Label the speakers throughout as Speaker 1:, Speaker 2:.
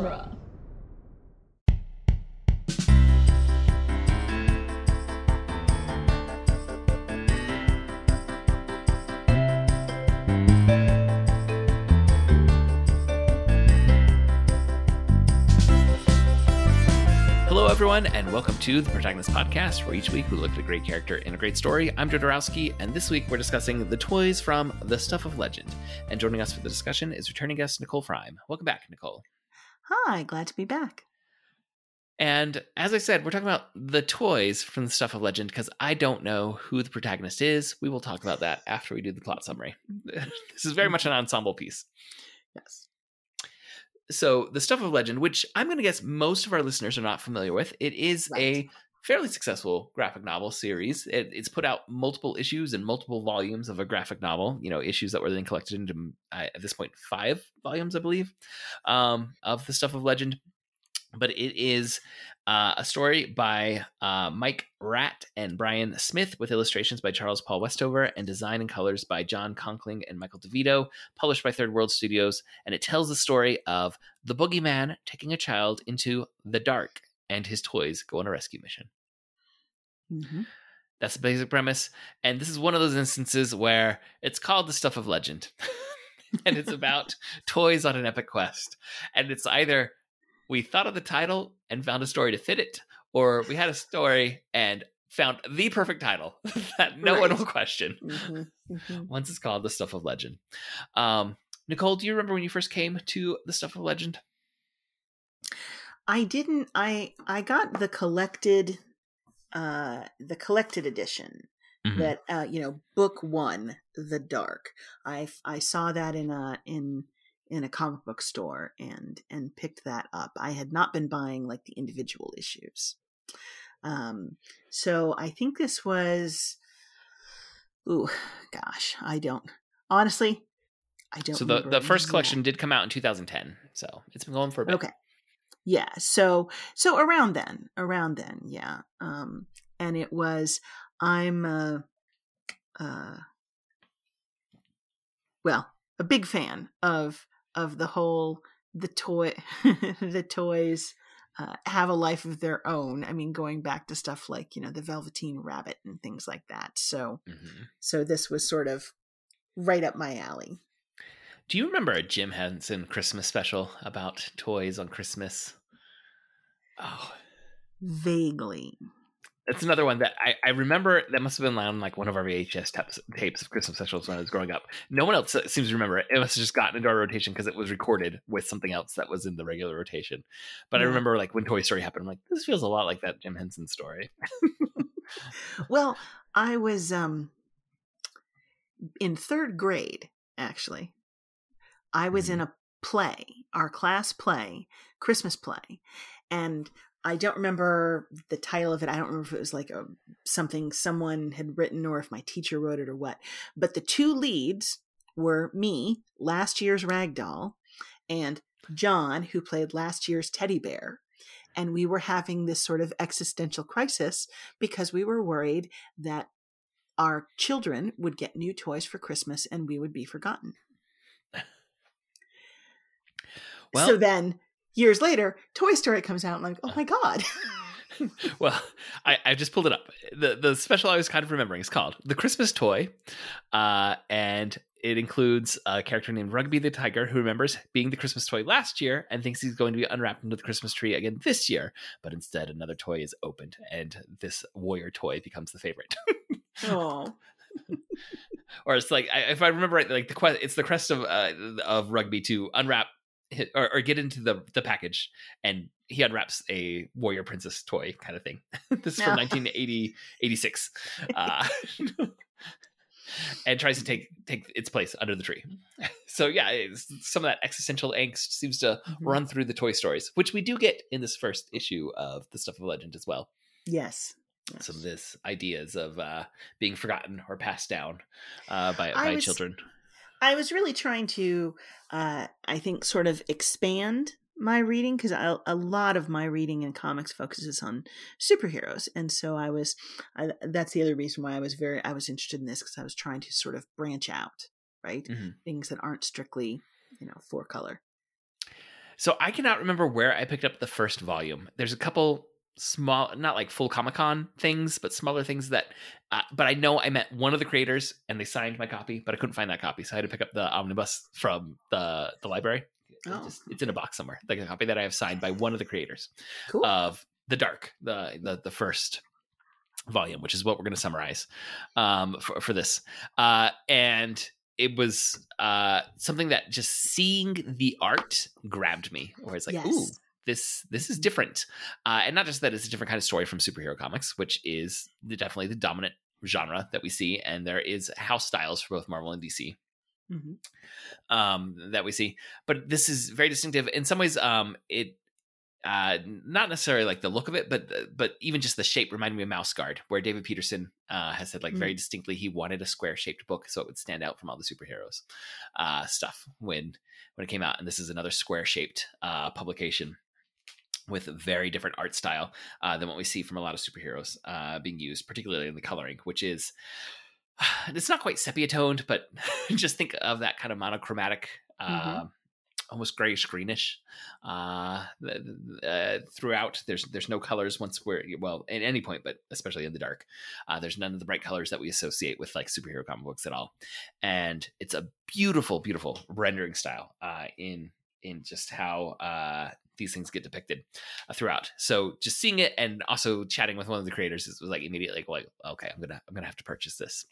Speaker 1: genre.
Speaker 2: Hello, everyone, and welcome to the Protagonist Podcast, where each week we look at a great character in a great story. I'm Joe Dorowski, and this week we're discussing the toys from The Stuff of Legend. And joining us for the discussion is returning guest Nicole Freim. Welcome back, Nicole.
Speaker 3: Hi, glad to be back.
Speaker 2: And as I said, we're talking about the toys from The Stuff of Legend because I don't know who the protagonist is. We will talk about that after we do the plot summary. Mm-hmm. this is very much an ensemble piece.
Speaker 3: Yes.
Speaker 2: So, The Stuff of Legend, which I'm going to guess most of our listeners are not familiar with, it is
Speaker 3: Right.
Speaker 2: a fairly successful graphic novel series. It, it's put out multiple issues and multiple volumes of a graphic novel, you know, issues that were then collected into, uh, at this point, five volumes, I believe, um, of The Stuff of Legend. But it is uh, a story by uh, Mike Raicht and Brian Smith, with illustrations by Charles Paul Westover and design and colors by Jon Conkling and Michael DeVito, published by Third World Studios. And it tells the story of the boogeyman taking a child into the dark and his toys go on a rescue mission.
Speaker 3: hmm
Speaker 2: That's the basic premise. And this is one of those instances where it's called the stuff of legend. and it's about toys on an epic quest. And it's either we thought of the title and found a story to fit it, or we had a story and found the perfect title that no one will question.
Speaker 3: hmm hmm
Speaker 2: Once it's called the stuff of legend. Um, Nicole, do you remember when you first came to the stuff of legend?
Speaker 3: I didn't. I I got the collected, uh, the collected edition
Speaker 2: Mhm.
Speaker 3: that uh, you know, book one, The Dark. I I saw that in a in in a comic book store and and picked that up. I had not been buying like the individual issues. Um, so I think this was. Ooh, gosh, I don't honestly. I don't.
Speaker 2: So the, the first collection did come out in 2010. So it's been going for a bit.
Speaker 3: Okay. Yeah. So so around then, around then, yeah. Um and it was I'm uh uh well, a big fan of of the whole the toy the toys uh, have a life of their own. I mean, going back to stuff like you know the Velveteen Rabbit and things like that. So
Speaker 2: Mhm.
Speaker 3: so this was sort of right up my alley.
Speaker 2: Do you remember a Jim Henson Christmas special about toys on Christmas? Oh,
Speaker 3: Vaguely.
Speaker 2: that's another one that I, I remember. That must have been on like one of our VHS tapes, tapes of Christmas specials when I was growing up. No one else seems to remember it. It must have just gotten into our rotation because it was recorded with something else that was in the regular rotation. But I remember like when Toy Story happened, I'm like, this feels a lot like that Jim Henson story.
Speaker 3: Well, I was um in third grade, actually. I was in mm-hmm. a play, our class play, Christmas play, and I don't remember the title of it. I don't remember if it was like a something someone had written or if my teacher wrote it or what. But the two leads were me, last year's rag doll, and John, who played last year's teddy bear. And we were having this sort of existential crisis because we were worried that our children would get new toys for Christmas and we would be forgotten.
Speaker 2: Well,
Speaker 3: so then years later, Toy Story comes out and I'm like, oh my God.
Speaker 2: well, I, I just pulled it up. The the special I was kind of remembering is called The Christmas Toy. Uh, and it includes a character named Rugby the Tiger who remembers being the Christmas toy last year and thinks he's going to be unwrapped into the Christmas tree again this year. But instead, another toy is opened, and this warrior toy becomes the favorite.
Speaker 3: oh.
Speaker 2: or it's like if I remember right, like the quest, it's the crest of uh, of Rugby to unwrap or, or get into the the package, and he unwraps a warrior princess toy kind of thing. this is from
Speaker 3: Yeah.
Speaker 2: 1980 86, uh, and tries to take take its place under the tree. So yeah, it's, some of that existential angst seems to
Speaker 3: Mhm.
Speaker 2: run through the toy stories, which we do get in this first issue of the Stuff of Legend as well.
Speaker 3: Yes.
Speaker 2: Some of this ideas of uh, being forgotten or passed down uh, by
Speaker 3: I
Speaker 2: by
Speaker 3: was-
Speaker 2: children.
Speaker 3: I was really trying to, uh, I think, sort of expand my reading because a lot of my reading in comics focuses on superheroes, and so I was. I, that's the other reason why I was very I was interested in this because I was trying to sort of branch out, right?
Speaker 2: Mhm.
Speaker 3: Things that aren't strictly, you know, four color.
Speaker 2: So I cannot remember where I picked up the first volume. There's a couple small, not like full Comic Con things, but smaller things that. Uh, but I know I met one of the creators and they signed my copy, but I couldn't find that copy, so I had to pick up the omnibus from the the library.
Speaker 3: Oh.
Speaker 2: It's, just- it's in a box somewhere, like a copy that I have signed by one of the creators
Speaker 3: Cool.
Speaker 2: of the Dark, the the, the first volume, which is what we're going to summarize um, for for this. Uh, and it was uh, something that just seeing the art grabbed me, where it's like,
Speaker 3: yes.
Speaker 2: ooh, this this is different, uh, and not just that it's a different kind of story from superhero comics, which is the, definitely the dominant genre that we see, and there is house styles for both Marvel and DC
Speaker 3: Mhm.
Speaker 2: um, that we see. But this is very distinctive. In some ways, um, it uh, not necessarily like the look of it, but but even just the shape reminded me of Mouse Guard, where David Petersen uh, has said like very distinctly he wanted a square shaped book so it would stand out from all the superheroes uh, stuff when when it came out. And this is another square shaped uh, publication with a very different art style uh, than what we see from a lot of superheroes uh, being used, particularly in the coloring, which is it's not quite sepia toned, but just think of that kind of monochromatic, uh, almost grayish greenish uh, uh, throughout. There's there's no colors once we're well at any point, but especially in the dark. Uh, there's none of the bright colors that we associate with like superhero comic books at all, and it's a beautiful, beautiful rendering style uh, in in just how uh, these things get depicted uh, throughout. So just seeing it and also chatting with one of the creators was like immediately like, okay, I'm gonna I'm gonna have to purchase this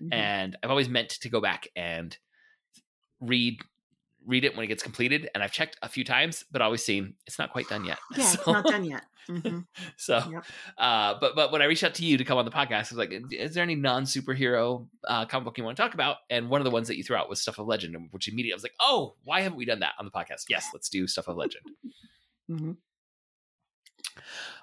Speaker 3: Mhm.
Speaker 2: and I've always meant to go back and read read it when it gets completed. And I've checked a few times, but always seen it's not quite done yet.
Speaker 3: yeah, it's not done yet. Mhm.
Speaker 2: So,
Speaker 3: Yep.
Speaker 2: uh, but but when I reached out to you to come on the podcast, I was like, "Is there any non superhero uh, comic book you want to talk about?" And one of the ones that you threw out was Stuff of Legend, which immediately I was like, "Oh, why haven't we done that on the podcast?" Yes, let's do Stuff of Legend.
Speaker 3: Mhm.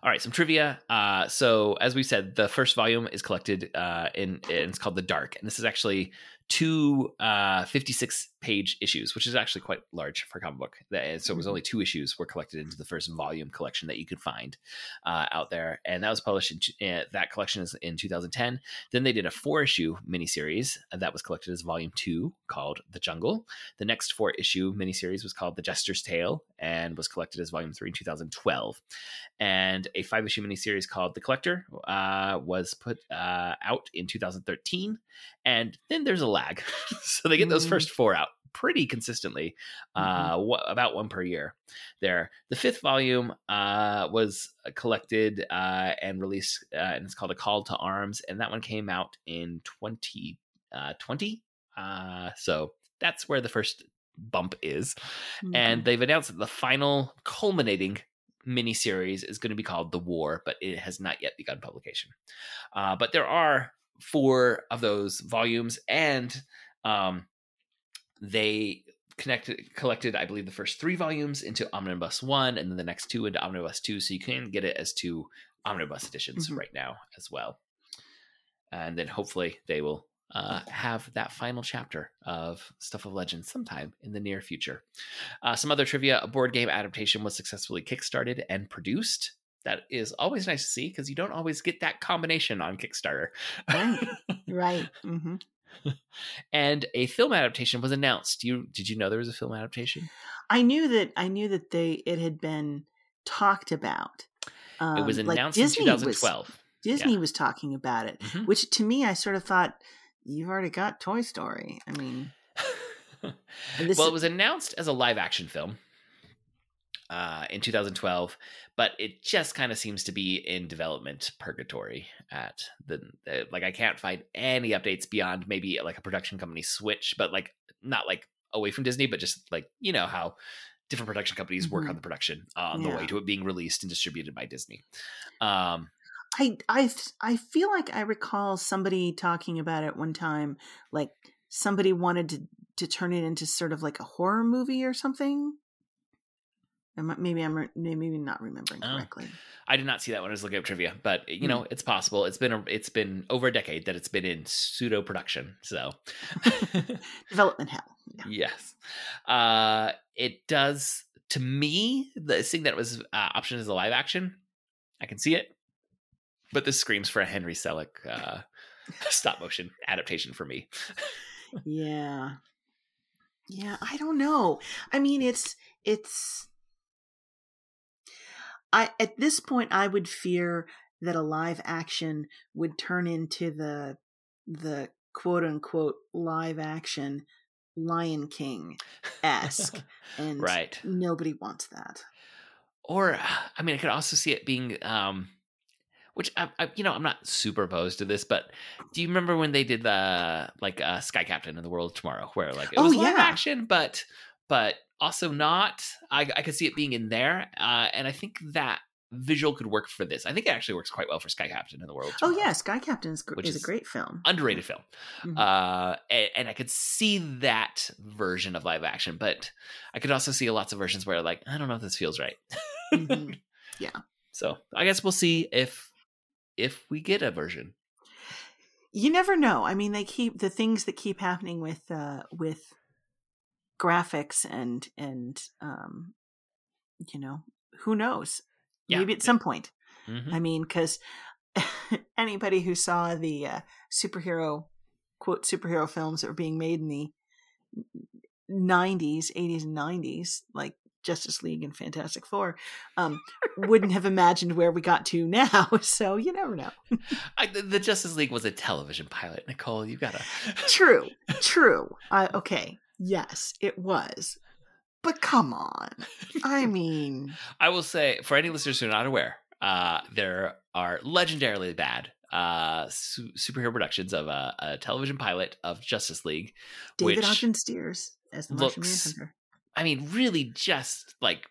Speaker 2: All right, some trivia. Uh, so, as we said, the first volume is collected uh, in, and it's called The Dark, and this is actually two uh, 56 page issues, which is actually quite large for a comic book. So, it was only two issues were collected into the first volume collection that you could find uh, out there, and that was published. In, uh, that collection is in 2010. Then they did a four issue miniseries that was collected as volume two called The Jungle. The next four issue miniseries was called The Jester's Tale and was collected as volume three in 2012 and a five issue miniseries called The Collector uh, was put uh, out in 2013. And then there's a lag. so they get those
Speaker 3: Mm.
Speaker 2: first four out pretty consistently, uh, wha- about one per year there. The fifth volume uh, was collected uh, and released, uh, and it's called A Call to Arms. And that one came out in 2020. Uh, so that's where the first bump is and
Speaker 3: Mhm.
Speaker 2: they've announced that the final culminating miniseries is going to be called The War, but it has not yet begun publication. Uh, but there are four of those volumes, and um, they connected collected, I believe, the first three volumes into Omnibus One, and then the next two into Omnibus Two. So you can get it as two omnibus editions
Speaker 3: Mhm.
Speaker 2: right now as well. And then hopefully they will uh, have that final chapter of Stuff of Legend sometime in the near future. Uh, some other trivia: a board game adaptation was successfully kickstarted and produced. That is always nice to see because you don't always get that combination on Kickstarter.
Speaker 3: Right. right. hmm
Speaker 2: and a film adaptation was announced. You did you know there was a film adaptation?
Speaker 3: I knew that. I knew that they it had been talked about. Um,
Speaker 2: it was
Speaker 3: like
Speaker 2: announced in
Speaker 3: Disney was-
Speaker 2: 2012.
Speaker 3: Disney was talking about it,
Speaker 2: Mhm.
Speaker 3: which to me, I sort of thought you've already got Toy Story. I mean,
Speaker 2: well, it was announced as a live action film uh, in 2012, but it just kind of seems to be in development purgatory. At the, the like, I can't find any updates beyond maybe like a production company switch, but like not like away from Disney, but just like you know how different production companies work
Speaker 3: Mhm.
Speaker 2: on the production uh, on the way to it being released and distributed by Disney. Um,
Speaker 3: I I I feel like I recall somebody talking about it one time, like somebody wanted to to turn it into sort of like a horror movie or something. Maybe I'm re- maybe not remembering
Speaker 2: Oh.
Speaker 3: correctly.
Speaker 2: I did not see that when I was looking up trivia, but you know
Speaker 3: Hmm.
Speaker 2: it's possible. It's been a, it's been over a decade that it's been in pseudo production. So
Speaker 3: Development hell. Yeah.
Speaker 2: yes, uh, it does to me. The thing that was uh, option is a live action. I can see it, but this screams for a Henry Selick uh, stop motion adaptation for me.
Speaker 3: yeah. Yeah, I don't know. I mean, it's it's I at this point I would fear that a live action would turn into the the quote unquote live action Lion King esque, and
Speaker 2: right.
Speaker 3: nobody wants that.
Speaker 2: Or, I mean, I could also see it being, um, which I, I, you know, I'm not super opposed to this, but do you remember when they did the like uh, Sky Captain in the World Tomorrow, where like it
Speaker 3: Oh,
Speaker 2: was live
Speaker 3: yeah.
Speaker 2: action, but but also not? I, I could see it being in there, uh, and I think that visual could work for this. I think it actually works quite well for Sky Captain in the World.
Speaker 3: Oh yeah, Sky Captain is, gr- is
Speaker 2: is
Speaker 3: a great film.
Speaker 2: underrated film.
Speaker 3: Mhm.
Speaker 2: Uh, and, and I could see that version of live action, but I could also see lots of versions where like I don't know if this feels right.
Speaker 3: Mhm.
Speaker 2: So I guess we'll see if if we get a version.
Speaker 3: You never know. I mean, they keep the things that keep happening with uh, with graphics and and um, you know who knows.
Speaker 2: Yeah.
Speaker 3: Maybe at some point.
Speaker 2: Mhm.
Speaker 3: I mean, because anybody who saw the uh, superhero quote superhero films that were being made in the 90s, 80s, and 90s, like Justice League and Fantastic Four, um, wouldn't have imagined where we got to now. So you never know.
Speaker 2: I, the- the Justice League was a television pilot, Nicole. You gotta.
Speaker 3: True, true. Uh, okay, yes, it was. But come on. I mean,
Speaker 2: I will say for any listeners who are not aware, uh, there are legendarily bad uh, su- superhero productions of a, a television pilot of Justice League,
Speaker 3: David Ogden Stiers as the Martian Manhunter.
Speaker 2: I mean, really just like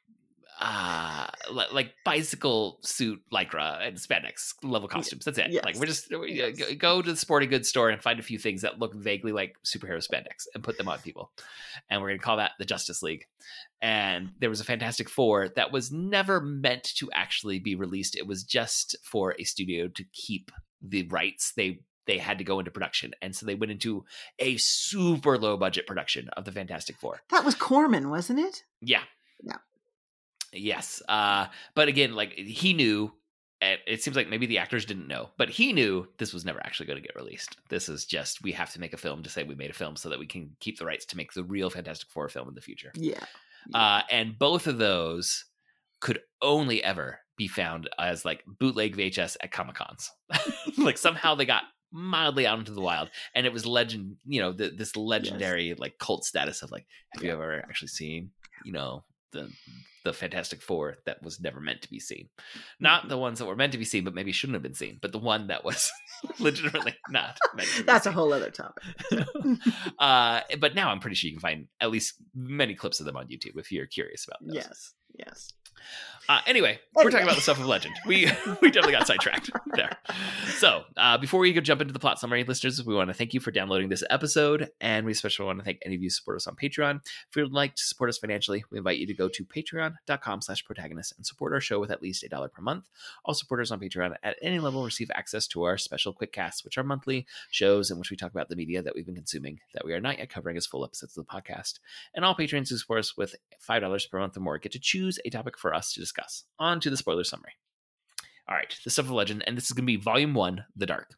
Speaker 2: uh like bicycle suit lycra and spandex level costumes that's it like we're just uh,
Speaker 3: Yes.
Speaker 2: go- go to the sporting goods store and find a few things that look vaguely like superhero spandex and put them on people and we're gonna call that the justice league and there was a fantastic four that was never meant to actually be released it was just for a studio to keep the rights they they had to go into production and so they went into a super low budget production of the fantastic four
Speaker 3: That was Corman, wasn't it?
Speaker 2: yeah.
Speaker 3: Yeah.
Speaker 2: Yes. Uh, but again, like he knew. It, seems like maybe the actors didn't know, but he knew this was never actually going to get released. This is just we have to make a film to say we made a film so that we can keep the rights to make the real Fantastic Four film in the future.
Speaker 3: Yeah.
Speaker 2: Uh, and both of those could only ever be found as like bootleg VHS at Comic Cons. like somehow they got mildly out into the wild, and it was legend. You know, the, this legendary like cult status of like, have you ever actually seen? You know, the the Fantastic Four that was never meant to be seen. Not the ones that were meant to be seen, but maybe shouldn't have been seen. But the one that was legitimately not meant to be
Speaker 3: That's a whole other topic.
Speaker 2: uh, but now I'm pretty sure you can find at least many clips of them on YouTube if you're curious about those.
Speaker 3: yes. Yes.
Speaker 2: Uh, anyway, we're talking about the stuff of legend. We we definitely got sidetracked there. So uh, before we go jump into the plot summary, listeners, we want to thank you for downloading this episode, and we especially want to thank any of you who support us on Patreon. If you would like to support us financially, we invite you to go to patreon.com/slash protagonist and support our show with at least a dollar per month. All supporters on Patreon at any level receive access to our special quick casts, which are monthly shows in which we talk about the media that we've been consuming that we are not yet covering as full episodes of the podcast. And all patrons who support us with $5 per month or more get to choose a topic for us to discuss. On to the spoiler summary. All right, the stuff of legend, and this is going to be volume one The Dark.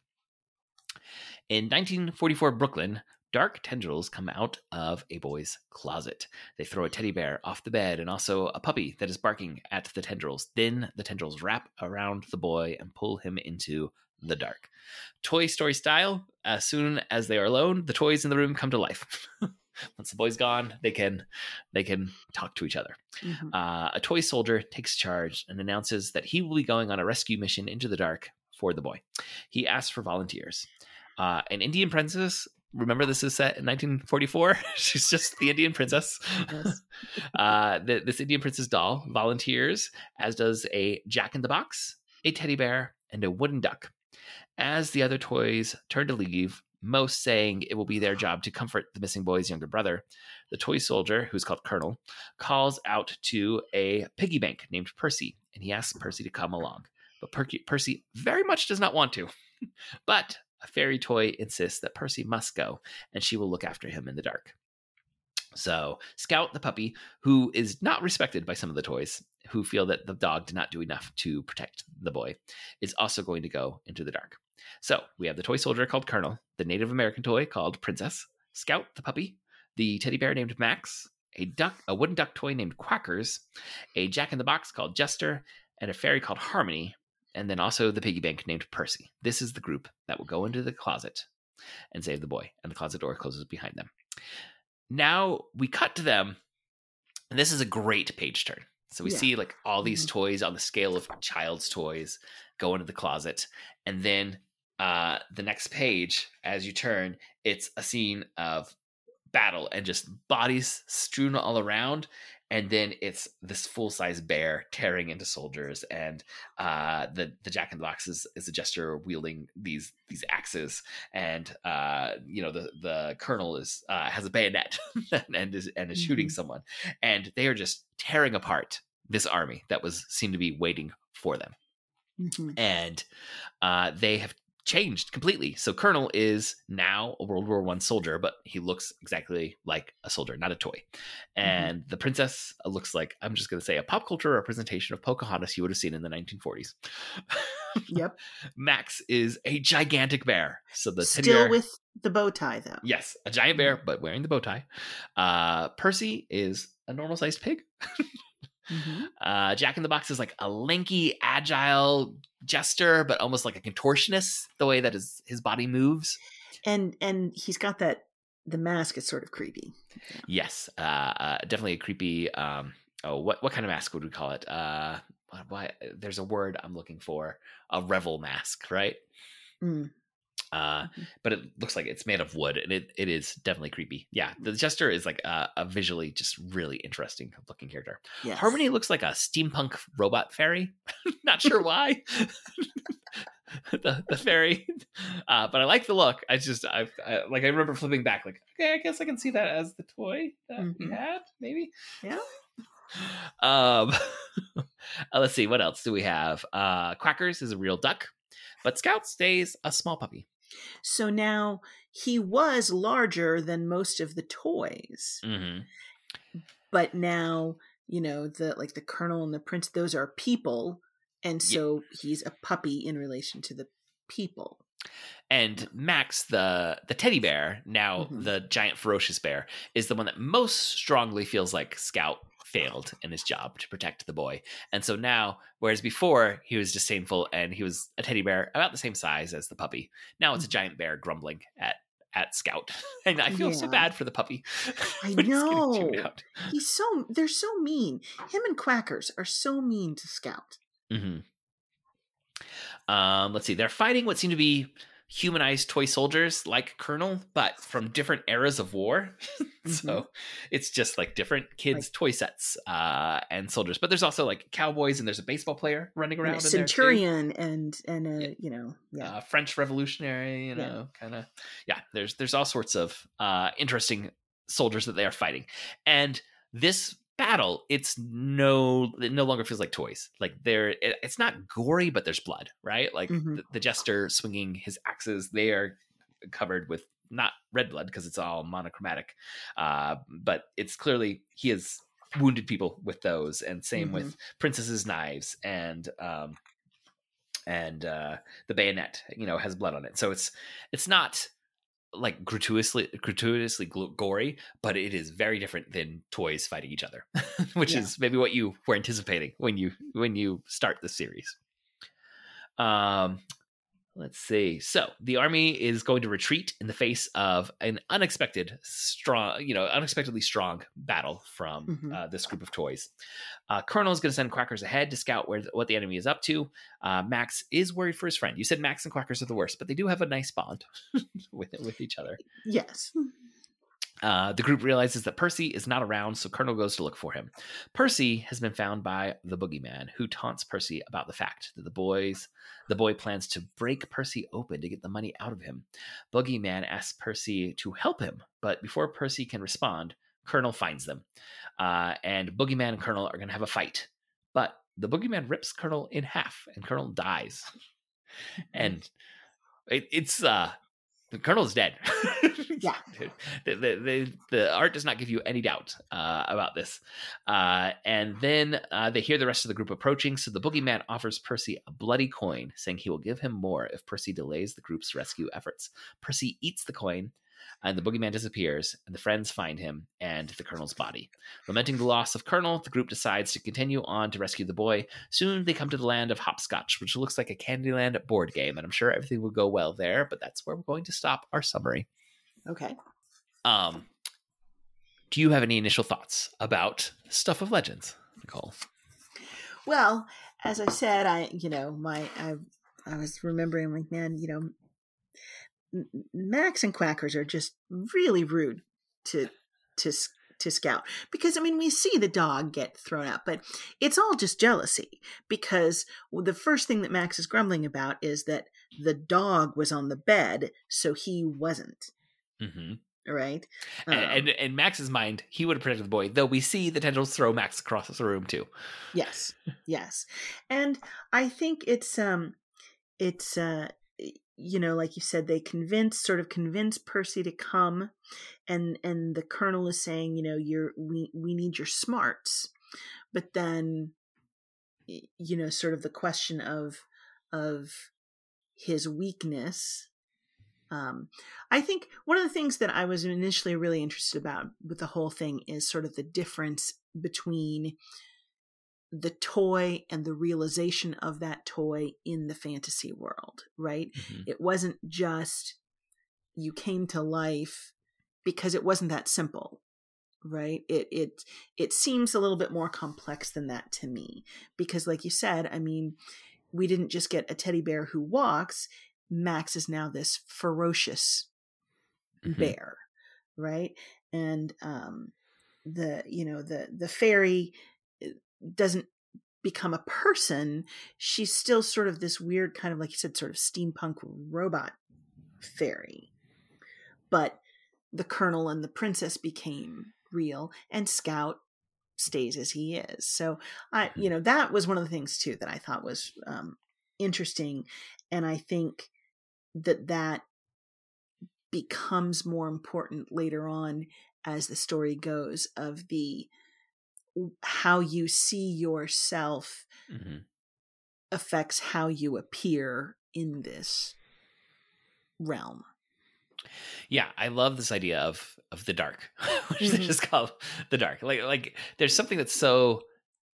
Speaker 2: In 1944 Brooklyn, dark tendrils come out of a boy's closet. They throw a teddy bear off the bed and also a puppy that is barking at the tendrils. Then the tendrils wrap around the boy and pull him into the dark. Toy Story style, as soon as they are alone, the toys in the room come to life. Once the boy's gone, they can they can talk to each other.
Speaker 3: Mhm.
Speaker 2: Uh, a toy soldier takes charge and announces that he will be going on a rescue mission into the dark for the boy. He asks for volunteers. Uh, an Indian princess. Remember, this is set in 1944. She's just the Indian princess.
Speaker 3: Yes.
Speaker 2: uh, th- this Indian princess doll volunteers, as does a Jack in the Box, a teddy bear, and a wooden duck. As the other toys turn to leave, most saying it will be their job to comfort the missing boy's younger brother, the toy soldier, who's called Colonel, calls out to a piggy bank named Percy, and he asks Percy to come along. But Per- Percy very much does not want to. but a fairy toy insists that Percy must go, and she will look after him in the dark. So, Scout the puppy, who is not respected by some of the toys, who feel that the dog did not do enough to protect the boy, is also going to go into the dark. So, we have the toy soldier called Colonel, the Native American toy called Princess, Scout the puppy, the teddy bear named Max, a duck, a wooden duck toy named Quackers, a Jack in the Box called Jester, and a fairy called Harmony, and then also the piggy bank named Percy. This is the group that will go into the closet and save the boy, and the closet door closes behind them. Now we cut to them, and this is a great page turn. So we
Speaker 3: Yeah.
Speaker 2: see like all these
Speaker 3: Mhm.
Speaker 2: toys on the scale of child's toys go into the closet, and then uh, the next page, as you turn, it's a scene of battle and just bodies strewn all around. And then it's this full size bear tearing into soldiers, and uh, the the Jack in the Box is, is a jester wielding these these axes, and uh, you know the the colonel is uh, has a bayonet and is and is shooting
Speaker 3: Mhm.
Speaker 2: someone, and they are just tearing apart this army that was seemed to be waiting for them
Speaker 3: Mhm.
Speaker 2: and uh, they have changed completely. So Colonel is now a World War One soldier, but he looks exactly like a soldier, not a toy. And the princess looks like I'm just going to say a pop culture representation of Pocahontas you would have seen in the 1940s.
Speaker 3: Yep.
Speaker 2: Max is a gigantic bear. So the
Speaker 3: Still
Speaker 2: bear,
Speaker 3: with the bow tie though.
Speaker 2: yes, a giant bear, but wearing the bow tie. Uh, Percy is a normal sized pig.
Speaker 3: Mhm.
Speaker 2: Uh, Jack in the Box is like a lanky, agile jester, but almost like a contortionist. The way that his his body moves.
Speaker 3: And and he's got that the mask is sort of creepy.
Speaker 2: Yes, uh, uh, definitely a creepy. Um, oh, what what kind of mask would we call it? Uh, why? There's a word I'm looking for. A revel mask, right?
Speaker 3: Mm.
Speaker 2: Uh,
Speaker 3: Mhm.
Speaker 2: but it looks like it's made of wood, and it, it is definitely creepy. Yeah, the jester is like a, a visually just really interesting looking character.
Speaker 3: Yes.
Speaker 2: Harmony looks like a steampunk robot fairy. Not sure why. the the fairy, uh, but I like the look. I just I, I like I remember flipping back like okay, I guess I can see that as the toy that we
Speaker 3: Mhm.
Speaker 2: had maybe.
Speaker 3: Yeah.
Speaker 2: Um, uh, let's see what else do we have. Uh, Quackers is a real duck, but Scout stays a small puppy.
Speaker 3: So now he was larger than most of the toys,
Speaker 2: hmm
Speaker 3: but now you know the like the colonel and the prince; those are people, and
Speaker 2: Yeah.
Speaker 3: so he's a puppy in relation to the people.
Speaker 2: And Max, the the teddy bear, now
Speaker 3: Mhm.
Speaker 2: the giant ferocious bear, is the one that most strongly feels like Scout failed in his job to protect the boy. And so now, whereas before he was disdainful and he was a teddy bear about the same size as the puppy, now it's a
Speaker 3: Mhm.
Speaker 2: giant bear grumbling at at Scout. And I feel so bad for the puppy.
Speaker 3: I
Speaker 2: when he's
Speaker 3: know. He's so they're so mean. Him and Quackers are so mean to Scout.
Speaker 2: hmm Um, let's see. They're fighting what seem to be humanized toy soldiers like Colonel, but from different eras of war. so it's just like different kids' toy sets uh, and soldiers. But there's also like cowboys and there's a baseball player running
Speaker 3: And
Speaker 2: around.
Speaker 3: a
Speaker 2: in there, too.
Speaker 3: Centurion and and a
Speaker 2: Yeah.
Speaker 3: you know yeah
Speaker 2: Uh, French Revolutionary, you
Speaker 3: Yeah.
Speaker 2: know, kind of. Yeah, there's there's all sorts of uh, interesting soldiers that they are fighting, and this battle, it's no, it no longer feels like toys. Like there, it, it's not gory, but there's blood, right? Like
Speaker 3: Mhm.
Speaker 2: the, the jester swinging his axes, they are covered with not red blood because it's all monochromatic, uh, but it's clearly he has wounded people with those, and same with princess's knives and um, and uh, the bayonet, you know, has blood on it. So it's it's not like gratuitously gratuitously gory, but it is very different than toys fighting each other, which
Speaker 3: Yeah.
Speaker 2: is maybe what you were anticipating when you when you start the series. Um, let's see. So the army is going to retreat in the face of an unexpected strong, you know, unexpectedly strong battle from
Speaker 3: Mhm.
Speaker 2: uh, this group of toys. Uh, Colonel is going to send Quackers ahead to scout where what the enemy is up to. Uh, Max is worried for his friend. You said Max and Quackers are the worst, but they do have a nice bond with with each other.
Speaker 3: yes
Speaker 2: Uh, the group realizes that Percy is not around, so Colonel goes to look for him. Percy has been found by the boogeyman, who taunts Percy about the fact that the boys, the boy plans to break Percy open to get the money out of him. Boogeyman asks Percy to help him, but before Percy can respond, Colonel finds them, uh, and Boogeyman and Colonel are going to have a fight. But the Boogeyman rips Colonel in half, and Colonel dies. And it, it's uh, the Colonel's dead.
Speaker 3: Yeah.
Speaker 2: the, the, the, the art does not give you any doubt uh, about this. Uh, and then uh, they hear the rest of the group approaching, so the boogeyman offers Percy a bloody coin, saying he will give him more if Percy delays the group's rescue efforts. Percy eats the coin, and the boogeyman disappears, and the friends find him and the Colonel's body. Lamenting the loss of Colonel, the group decides to continue on to rescue the boy. Soon they come to the land of Hopscotch, which looks like a Candyland board game, and I'm sure everything will go well there, but that's where we're going to stop our summary.
Speaker 3: Okay.
Speaker 2: Um, do you have any initial thoughts about Stuff of Legends, Nicole?
Speaker 3: Well, as I said, I you know my I I was remembering like man, you know, Max and Quackers are just really rude to to to Scout because I mean we see the dog get thrown out, but it's all just jealousy because the first thing that Max is grumbling about is that the dog was on the bed, so he wasn't.
Speaker 2: Mm-hmm.
Speaker 3: Right,
Speaker 2: um, and, in Max's mind, he would have protected the boy, though we see the tendrils throw Max across the room too.
Speaker 3: Yes, yes, and I think it's um, it's uh, you know, like you said, they convince, sort of convince Percy to come, and and the colonel is saying, you know, you're we we need your smarts, but then, you know, sort of the question of of his weakness um, I think one of the things that I was initially really interested about with the whole thing is sort of the difference between the toy and the realization of that toy in the fantasy world, right? Mm-hmm. It wasn't just you came to life because it wasn't that simple right it it it seems a little bit more complex than that to me because like you said i mean we didn't just get a teddy bear who walks Max is now this ferocious mm-hmm. bear, right? And um, the you know the the fairy doesn't become a person. She's still sort of this weird kind of like you said, sort of steampunk robot fairy. But the colonel and the princess became real, and Scout stays as he is. So I, mm-hmm. you know, that was one of the things too that I thought was um, interesting, and I think that that becomes more important later on as the story goes of the how you see yourself mm-hmm. affects how you appear in this realm
Speaker 2: yeah i love this idea of of the dark which mm-hmm. just called the dark like like there's something that's so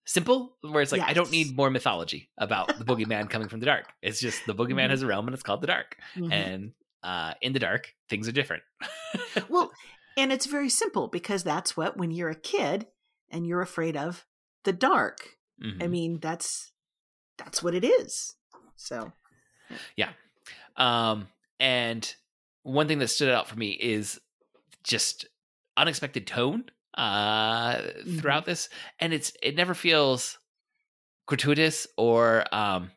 Speaker 2: simple where it's like yes. i don't need more mythology about the boogeyman coming from the dark it's just the boogeyman mm-hmm. has a realm and it's called the dark mm-hmm. and uh, in the dark things are different
Speaker 3: well and it's very simple because that's what when you're a kid and you're afraid of the dark. Mm-hmm. i mean that's that's what it is. So
Speaker 2: yeah. Um and one thing that stood out for me is just unexpected tone uh mm-hmm. throughout this and it's it never feels gratuitous or um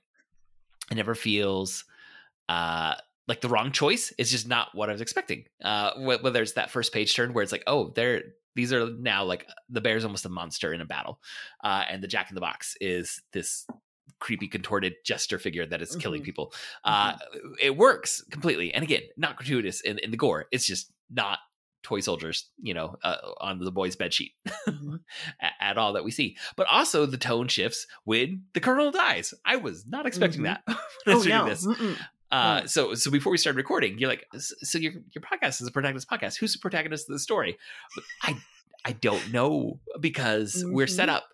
Speaker 2: it never feels uh like the wrong choice. It's just not what i was expecting uh whether it's that first page turn where it's like oh they're these are now like the bear's almost a monster in a battle uh and the jack in the box is this creepy contorted jester figure that is mm-hmm. killing people uh mm-hmm. it works completely and again not gratuitous in, in the gore it's just not toy soldiers, you know, uh, on the boy's bed sheet mm-hmm. at, at, all that we see. But also the tone shifts when the colonel dies. I was not expecting mm-hmm. that oh, no. Uh, so so before we started recording, you're like, so your your podcast is a protagonist podcast. Who's the protagonist of the story? I I don't know because mm-hmm. we're set mm-hmm. up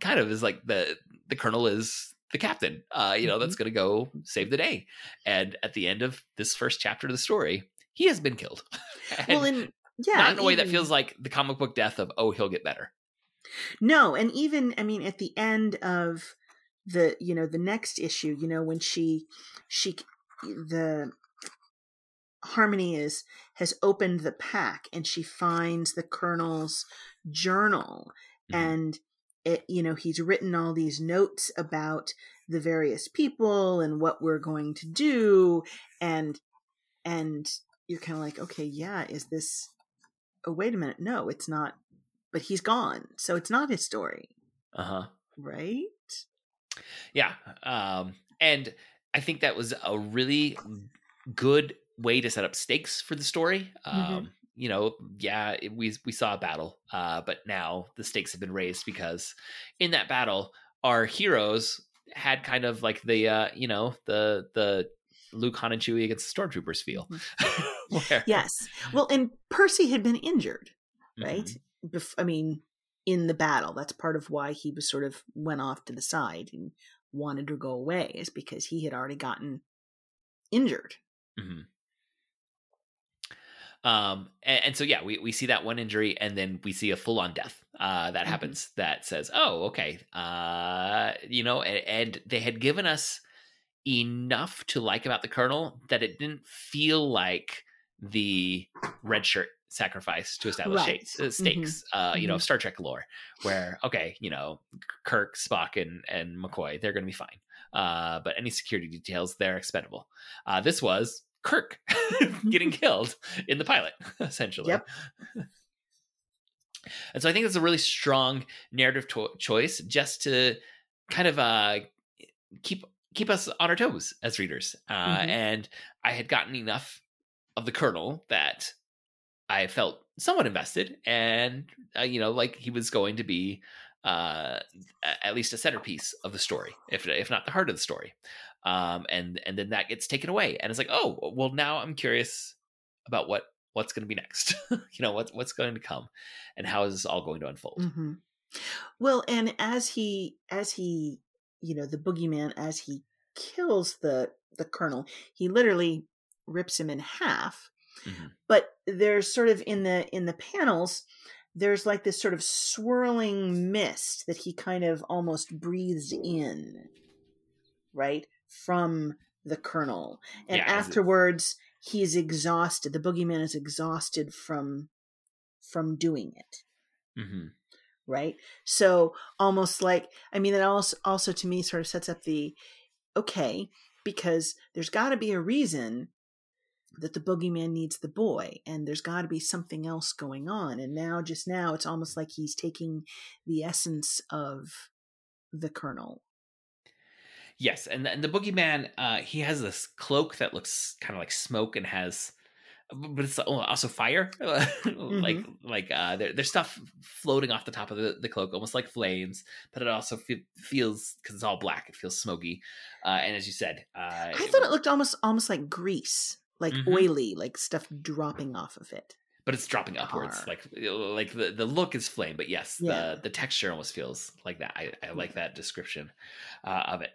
Speaker 2: kind of as like the the colonel is the captain, uh, you know, that's mm-hmm. going to go save the day. And at the end of this first chapter of the story, he has been killed.
Speaker 3: well, in yeah
Speaker 2: not in a way that feels like the comic book death of oh he'll get better
Speaker 3: no and even i mean at the end of the you know the next issue you know when she she the harmony is has opened the pack and she finds the colonel's journal. Mm-hmm. and it you know he's written all these notes about the various people and what we're going to do. And and you're kind of like okay yeah is this oh wait a minute no it's not but he's gone. So it's not his story.
Speaker 2: Uh-huh.
Speaker 3: Right?
Speaker 2: Yeah um and i think that was a really good way to set up stakes for the story mm-hmm. um you know yeah it, we we saw a battle uh but now the stakes have been raised because in that battle our heroes had kind of like the uh you know the the Luke, Han, and Chewie against the stormtroopers feel.
Speaker 3: Mm-hmm. Where... Yes. Well, and Percy had been injured, right? Mm-hmm. Bef- I mean, in the battle. That's part of why he was sort of went off to the side and wanted to go away, is because he had already gotten injured.
Speaker 2: Mm-hmm. Um, and, and, so yeah, we, we see that one injury, and then we see a full on death. Uh, that mm-hmm. happens. That says, oh, okay. Uh, you know, and, and, they had given us enough to like about the Colonel that it didn't feel like the red shirt sacrifice to establish right. stakes, uh, stakes mm-hmm. uh, you know, mm-hmm. Star Trek lore, where okay, you know, Kirk, Spock, and and McCoy, they're going to be fine. Uh, but any security details, they're expendable. Uh, this was Kirk getting killed in the pilot, essentially.
Speaker 3: Yep.
Speaker 2: and so I think it's a really strong narrative to- choice, just to kind of uh, keep keep us on our toes as readers. Uh, mm-hmm. And I had gotten enough of the Colonel that I felt somewhat invested, and uh, you know, like he was going to be uh, at least a centerpiece of the story, if if not the heart of the story. Um, and and then that gets taken away, and it's like, oh, well, now I'm curious about what what's going to be next. you know, what what's going to come, and how is this all going to unfold?
Speaker 3: Mm-hmm. Well, and as he as he you know the boogeyman as he kills the the colonel, he literally rips him in half Mm-hmm. But there's sort of in the in the panels there's like this sort of swirling mist that he kind of almost breathes in right from the colonel and yeah, afterwards he's exhausted the boogeyman is exhausted from from doing it
Speaker 2: mm-hmm.
Speaker 3: right so almost like i mean that also also to me sort of sets up the okay because there's got to be a reason that the boogeyman needs the boy and there's got to be something else going on and now just now it's almost like he's taking the essence of the colonel
Speaker 2: yes and, and the boogeyman uh he has this cloak that looks kind of like smoke and has but it's also fire mm-hmm. like like uh there, there's stuff floating off the top of the, the cloak almost like flames but it also fe- feels because it's all black it feels smoky uh and as you said uh
Speaker 3: i thought it looked almost almost like grease like mm-hmm. oily, like stuff dropping off of it.
Speaker 2: But it's dropping upwards, like like the, the look is flame, but yes, yeah. the the texture almost feels like that. I, I like that description uh, of it.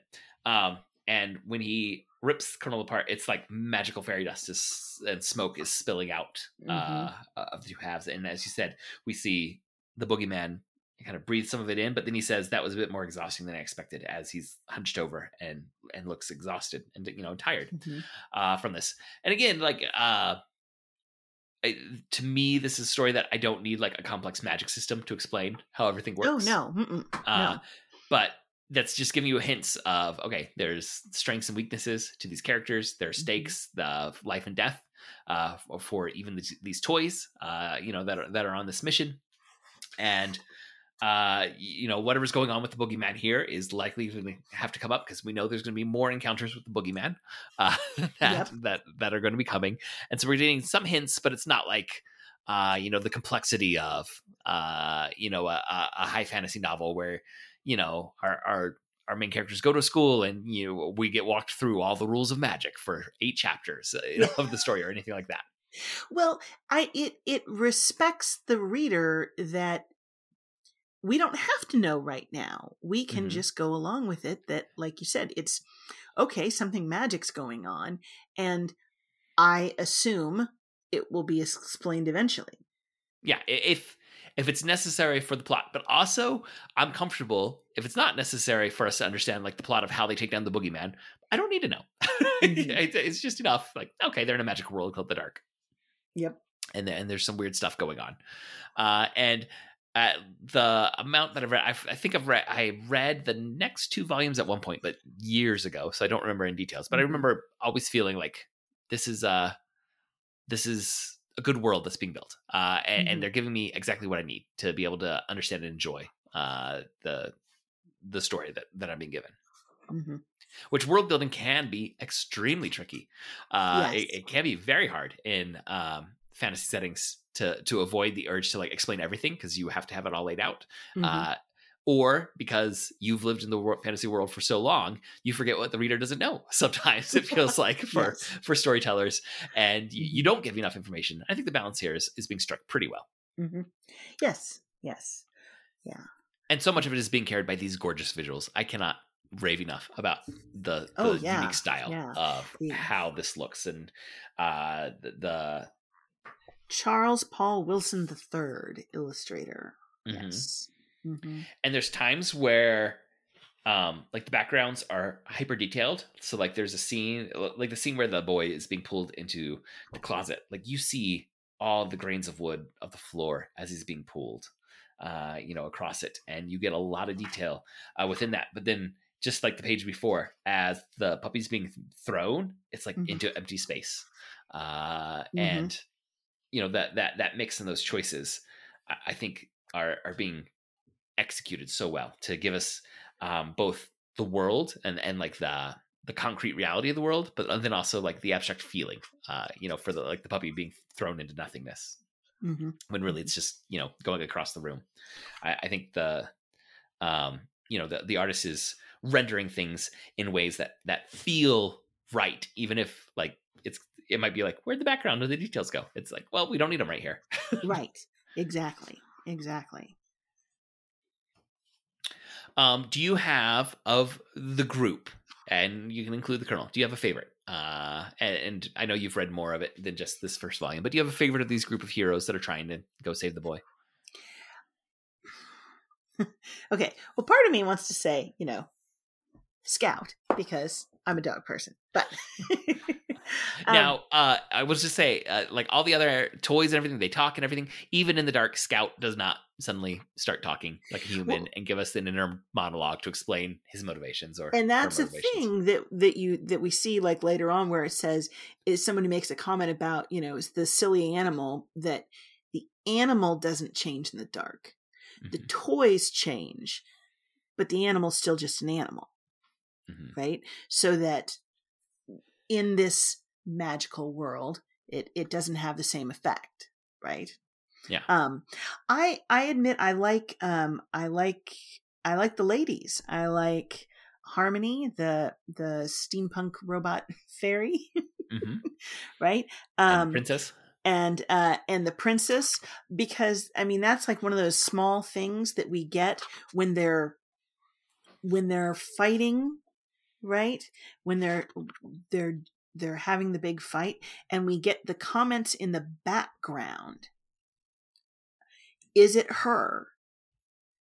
Speaker 2: Um, and when he rips Colonel apart, it's like magical fairy dust is, and smoke is spilling out mm-hmm. uh, of the two halves. And as you said, we see the boogeyman kind of breathe some of it in, but then he says that was a bit more exhausting than I expected as he's hunched over and and looks exhausted and you know tired mm-hmm. uh, from this. And again, like uh, I, to me, this is a story that I don't need like a complex magic system to explain how everything
Speaker 3: oh,
Speaker 2: works.
Speaker 3: Oh no, uh, no.
Speaker 2: but that's just giving you hints of okay, there's strengths and weaknesses to these characters. There are mm-hmm. stakes, mm-hmm. the life and death uh, for even these, these toys, uh, you know that are that are on this mission, and uh, you know, whatever's going on with the boogeyman here is likely to have to come up because we know there's going to be more encounters with the boogeyman uh, that, yep. that that are going to be coming, and so we're getting some hints, but it's not like uh, you know the complexity of uh, you know a, a high fantasy novel where you know our our our main characters go to school and you know we get walked through all the rules of magic for eight chapters uh, of the story or anything like that.
Speaker 3: Well, I it it respects the reader that we don't have to know right now. We can mm-hmm. just go along with it that like you said it's okay, something magic's going on and I assume it will be explained eventually.
Speaker 2: Yeah, if if it's necessary for the plot, but also I'm comfortable if it's not necessary for us to understand like the plot of how they take down the boogeyman. I don't need to know. Mm-hmm. it's just enough. Like okay, they're in a magical world called the dark.
Speaker 3: Yep.
Speaker 2: And then and there's some weird stuff going on, uh, and uh, the amount that I've read, I've, i think I've read, I read the next two volumes at one point, but years ago, so I don't remember in details. But I mm-hmm. remember always feeling like this is uh this is a good world that's being built, uh, and, mm-hmm. and, they're giving me exactly what I need to be able to understand and enjoy uh, the the story that that I'm being given. Mm-hmm. Which world building can be extremely tricky. Uh, yes. it, it, can be very hard in um, fantasy settings to to avoid the urge to like explain everything because you have to have it all laid out. Mm-hmm. Uh, or because you've lived in the wor- fantasy world for so long, you forget what the reader doesn't know. Sometimes it feels like for
Speaker 3: Yes.
Speaker 2: for storytellers, and you, you don't give enough information. I think the balance here is, is being struck pretty well,
Speaker 3: hmm Yes. Yes. Yeah.
Speaker 2: And so much of it is being carried by these gorgeous visuals. I cannot rave enough about the, the
Speaker 3: Oh, yeah,
Speaker 2: unique style
Speaker 3: yeah.
Speaker 2: of
Speaker 3: The-
Speaker 2: how this looks and uh, the, the
Speaker 3: Charles Paul Wilson III, illustrator.
Speaker 2: mhm.
Speaker 3: Yes. hmm
Speaker 2: and there's times where um like the backgrounds are hyper detailed so like there's a scene like the scene where the boy is being pulled into the closet like you see all the grains of wood of the floor as he's being pulled uh you know across it and you get a lot of detail uh, within that but then just like the page before as the puppy's being thrown it's like
Speaker 3: Mhm.
Speaker 2: into empty space uh
Speaker 3: Mhm.
Speaker 2: and you know that that that mix and those choices I, think are are being executed so well to give us um, both the world and and like the the concrete reality of the world, but then also like the abstract feeling, uh, you know, for the like the puppy being thrown into nothingness.
Speaker 3: Hmm
Speaker 2: when really it's just you know going across the room. I, I think the um, you know the the artist is rendering things in ways that that feel right, even if like it's it might be like where'd the background or the details go? It's like well we don't need them right here.
Speaker 3: right. Exactly. Exactly.
Speaker 2: Um, do you have of the group, and you can include the Colonel? Do you have a favorite? Uh, and, and I know you've read more of it than just this first volume, but do you have a favorite of these group of heroes that are trying to go save the boy?
Speaker 3: Okay. Well, part of me wants to say, you know, Scout because I'm a dog person, but Um,
Speaker 2: now, uh, I was just say, uh, like all the other toys and everything, they talk and everything. Even in the dark, Scout does not suddenly start talking like a human
Speaker 3: Well-
Speaker 2: and give us an inner monologue to explain his motivations or
Speaker 3: and that's a thing that that you that we see like later on where it says is someone who makes a comment about you know is the silly animal that the animal doesn't change in the dark. The
Speaker 2: Mhm,
Speaker 3: toys change but the animal's still just an animal
Speaker 2: mhm.
Speaker 3: right so that in this magical world it it doesn't have the same effect right
Speaker 2: Yeah.
Speaker 3: um i i admit i like um i like i like the ladies i like harmony the the steampunk robot fairy
Speaker 2: Mhm.
Speaker 3: right
Speaker 2: And
Speaker 3: um
Speaker 2: Princess.
Speaker 3: and uh and the princess because i mean that's like one of those small things that we get when they're when they're fighting right? When they're they're they're having the big fight and we get the comments in the background. Is it her?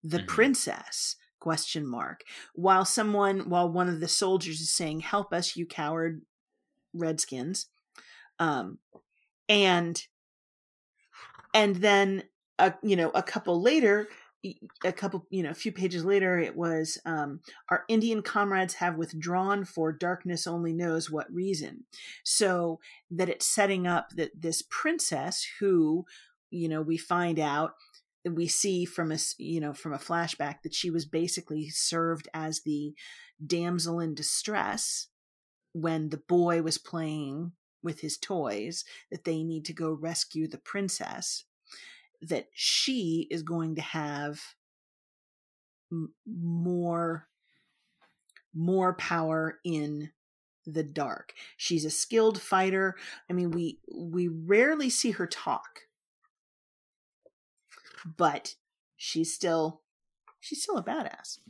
Speaker 3: The
Speaker 2: Mhm.
Speaker 3: princess? Question mark. While someone while one of the soldiers is saying help us you coward redskins um and and then a you know a couple later a couple you know a few pages later it was um our indian comrades have withdrawn for darkness only knows what reason. So that it's setting up that this princess who you know we find out we see from a you know from a flashback that she was basically served as the damsel in distress when the boy was playing with his toys that they need to go rescue the princess that she is going to have m- more more power in the dark. She's a skilled fighter. I mean we we rarely see her talk. But she's still she's still a badass.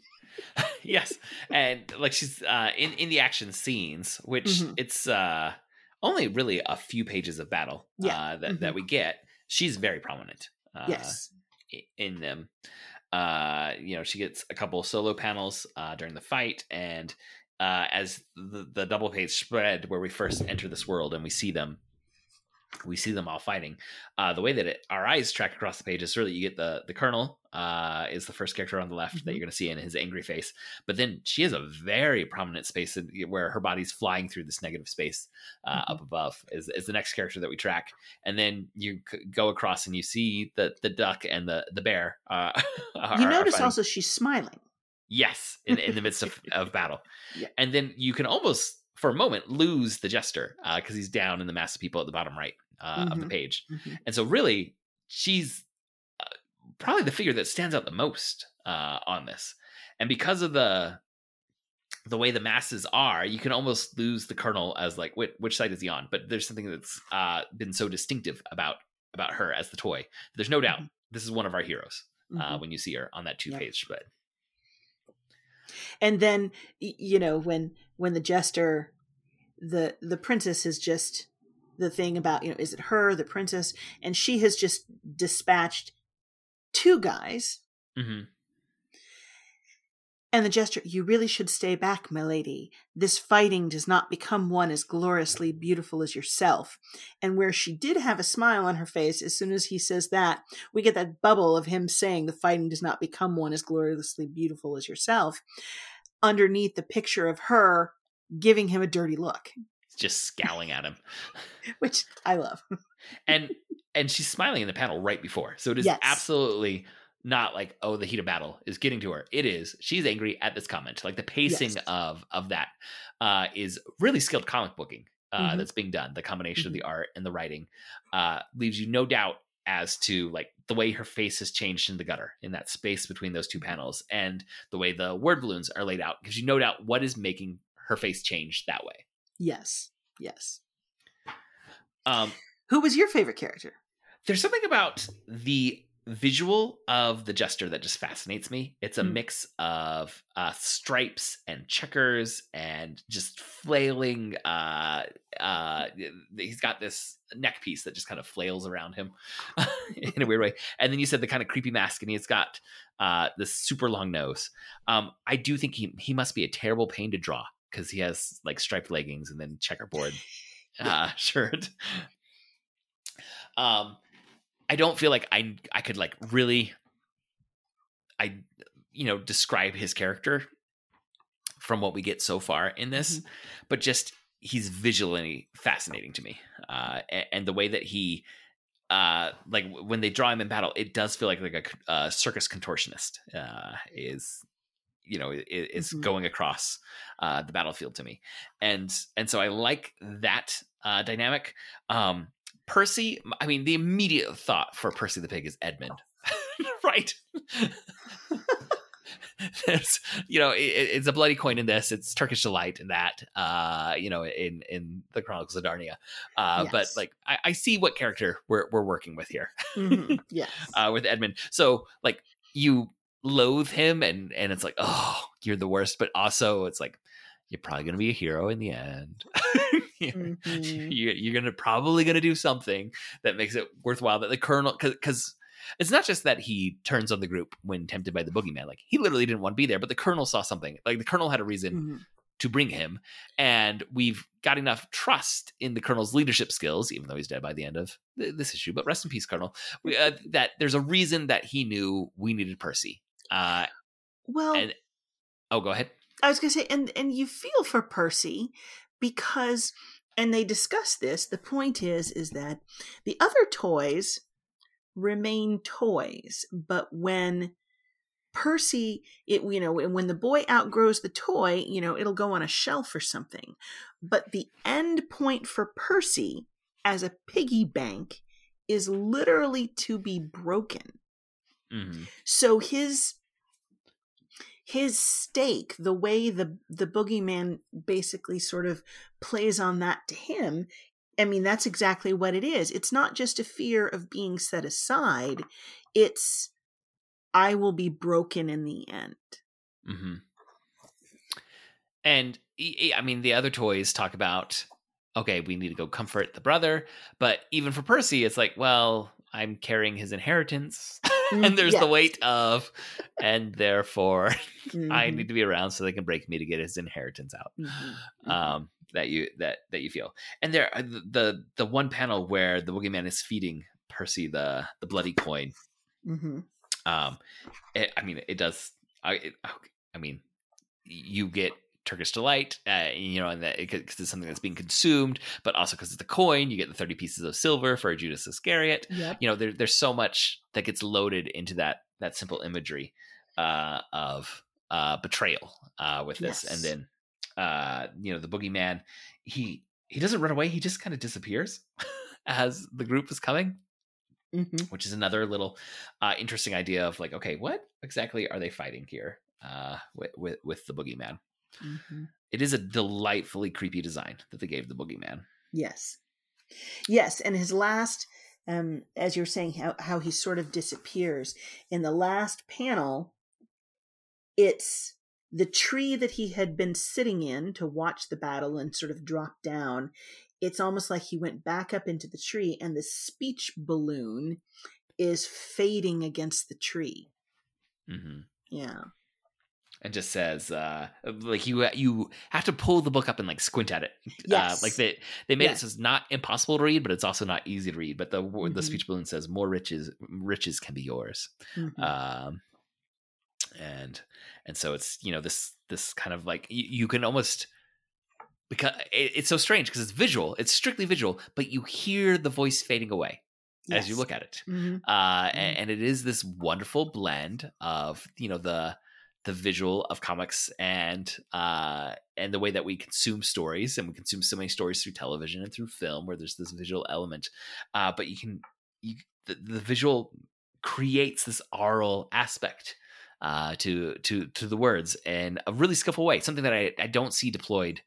Speaker 2: Yes and like she's uh in in the action scenes which
Speaker 3: Mhm.
Speaker 2: it's uh only really a few pages of battle
Speaker 3: Yeah.
Speaker 2: uh that, that we get she's very prominent uh
Speaker 3: yes.
Speaker 2: in them. Uh you know she gets a couple solo panels uh during the fight and uh as the, the double page spread where we first enter this world and we see them we see them all fighting uh the way that it, our eyes track across the page is really you get the the colonel uh is the first character on the left that
Speaker 3: Mhm.
Speaker 2: you're going to see in his angry face but then she has a very prominent space in, where her body's flying through this negative space uh,
Speaker 3: Mhm.
Speaker 2: up above is, is the next character that we track and then you c- go across and you see the the duck and the the bear uh are-
Speaker 3: you notice also she's smiling
Speaker 2: yes in, in the midst of, of battle
Speaker 3: Yeah.
Speaker 2: and then you can almost for a moment lose the jester because he's down in the mass of people at the bottom right uh, of the
Speaker 3: Mhm.
Speaker 2: page
Speaker 3: Mhm.
Speaker 2: and so really she's uh, probably the figure that stands out the most uh, on this, and because of the the way the masses are, you can almost lose the colonel as like which, which side is he on. But there's something that's uh, been so distinctive about about her as the toy. There's no doubt mm-hmm. this is one of our heroes uh, mm-hmm. when you see her on that two page spread.
Speaker 3: And then you know when when the jester, the the princess is just the thing about you know is it her the princess and she has just dispatched two guys. Mm-hmm and the jester, you really should stay back, my lady. This fighting does not become one as gloriously beautiful as yourself. And where she did have a smile on her face, as soon as he says that, we get that bubble of him saying the fighting does not become one as gloriously beautiful as yourself, underneath the picture of her giving him a dirty look.
Speaker 2: Just scowling at him.
Speaker 3: Which I love.
Speaker 2: and and she's smiling in the panel right before. So it is yes. absolutely not like oh the heat of battle is getting to her it is she's angry at this comment like the pacing yes. of of that uh is really skilled comic booking uh mm-hmm. that's being done the combination mm-hmm. of the art and the writing uh leaves you no doubt as to like the way her face has changed in the gutter in that space between those two panels and the way the word balloons are laid out gives you no doubt what is making her face change that way
Speaker 3: yes yes um who was your favorite character
Speaker 2: there's something about the visual of the jester that just fascinates me. It's a mm. mix of uh, stripes and checkers and just flailing. Uh, uh, he's got this neck piece that just kind of flails around him in a weird way. And then you said the kind of creepy mask, and he's got uh, this super long nose. Um, I do think he he must be a terrible pain to draw because he has like striped leggings and then checkerboard uh, shirt. Um, I don't feel like I I could like really I you know describe his character from what we get so far in this, mm-hmm. but just he's visually fascinating to me, uh, and, and, the way that he. Uh, like when they draw him in battle, it does feel like like a uh, circus contortionist uh, is you know is mm-hmm. going across uh, the battlefield to me and and so i like that uh, dynamic um Percy, I mean, the immediate thought for Percy the Pig is Edmund, right? There's, you know, it, it's a bloody coin in this. It's Turkish delight in that, uh, you know, in in the Chronicles of Narnia. Uh, yes. But like, I, I, see what character we're we're working with here.
Speaker 3: mm-hmm. Yes,
Speaker 2: uh, with Edmund. So like, you loathe him, and and it's like, oh, you're the worst. But also, it's like, you're probably gonna be a hero in the end. mm-hmm. you're, you're gonna probably gonna do something that makes it worthwhile. That the colonel, because it's not just that he turns on the group when tempted by the boogeyman. Like he literally didn't want to be there, but the colonel saw something. Like the colonel had a reason mm-hmm. to bring him, and we've got enough trust in the colonel's leadership skills, even though he's dead by the end of this issue. But rest in peace, Colonel. We, uh, that there's a reason that he knew we needed Percy. Uh,
Speaker 3: well,
Speaker 2: and, oh, go ahead.
Speaker 3: I was going to say, and and you feel for Percy because and they discuss this the point is is that the other toys remain toys but when percy it you know when the boy outgrows the toy you know it'll go on a shelf or something but the end point for percy as a piggy bank is literally to be broken mm-hmm. so his his stake, the way the the boogeyman basically sort of plays on that to him, I mean, that's exactly what it is. It's not just a fear of being set aside, it's I will be broken in the end. Mm-hmm.
Speaker 2: And I mean, the other toys talk about okay, we need to go comfort the brother, but even for Percy, it's like, well, I'm carrying his inheritance. and there's the weight of, and therefore mm-hmm. I need to be around so they can break me to get his inheritance out. Mm-hmm. mm-hmm. Um, that you that that you feel, and there uh, the the one panel where the boogeyman is feeding Percy the the bloody coin. Mm-hmm. Um, it, I mean, it does. I it, I mean, you get Turkish delight, uh, you know, and that because it, it's something that's being consumed, but also because it's the coin, you get the thirty pieces of silver for Judas Iscariot. Yep. You know, there, there's so much that gets loaded into that that simple imagery uh, of uh, betrayal uh, with this, yes. and then uh, you know the boogeyman. He he doesn't run away; he just kind of disappears as the group is coming.
Speaker 3: Mhm.
Speaker 2: which is another little uh, interesting idea of like, okay, what exactly are they fighting here uh, with, with with the boogeyman?
Speaker 3: Mhm.
Speaker 2: It is a delightfully creepy design that they gave the boogeyman.
Speaker 3: Yes. Yes, and his last um as you're saying how how he sort of disappears in the last panel it's the tree that he had been sitting in to watch the battle and sort of drop down it's almost like he went back up into the tree and the speech balloon is fading against the tree
Speaker 2: Mm-hmm.
Speaker 3: yeah
Speaker 2: And just says uh, like you you have to pull the book up and like squint at it.
Speaker 3: Yes.
Speaker 2: Uh, like they they made
Speaker 3: Yes.
Speaker 2: it so it's not impossible to read, but it's also not easy to read. But the the
Speaker 3: Mhm.
Speaker 2: speech balloon says more riches riches can be yours.
Speaker 3: Mhm.
Speaker 2: um and and so it's you know this this kind of like you, you can almost because it, it's so strange because it's visual it's strictly visual but you hear the voice fading away as you look at it
Speaker 3: Mhm.
Speaker 2: uh and, and it is this wonderful blend of you know the the visual of comics and uh and the way that we consume stories and we consume so many stories through television and through film where there's this visual element uh but you can you the, the visual creates this oral aspect uh to to to the words in a really skillful way something that i i don't see deployed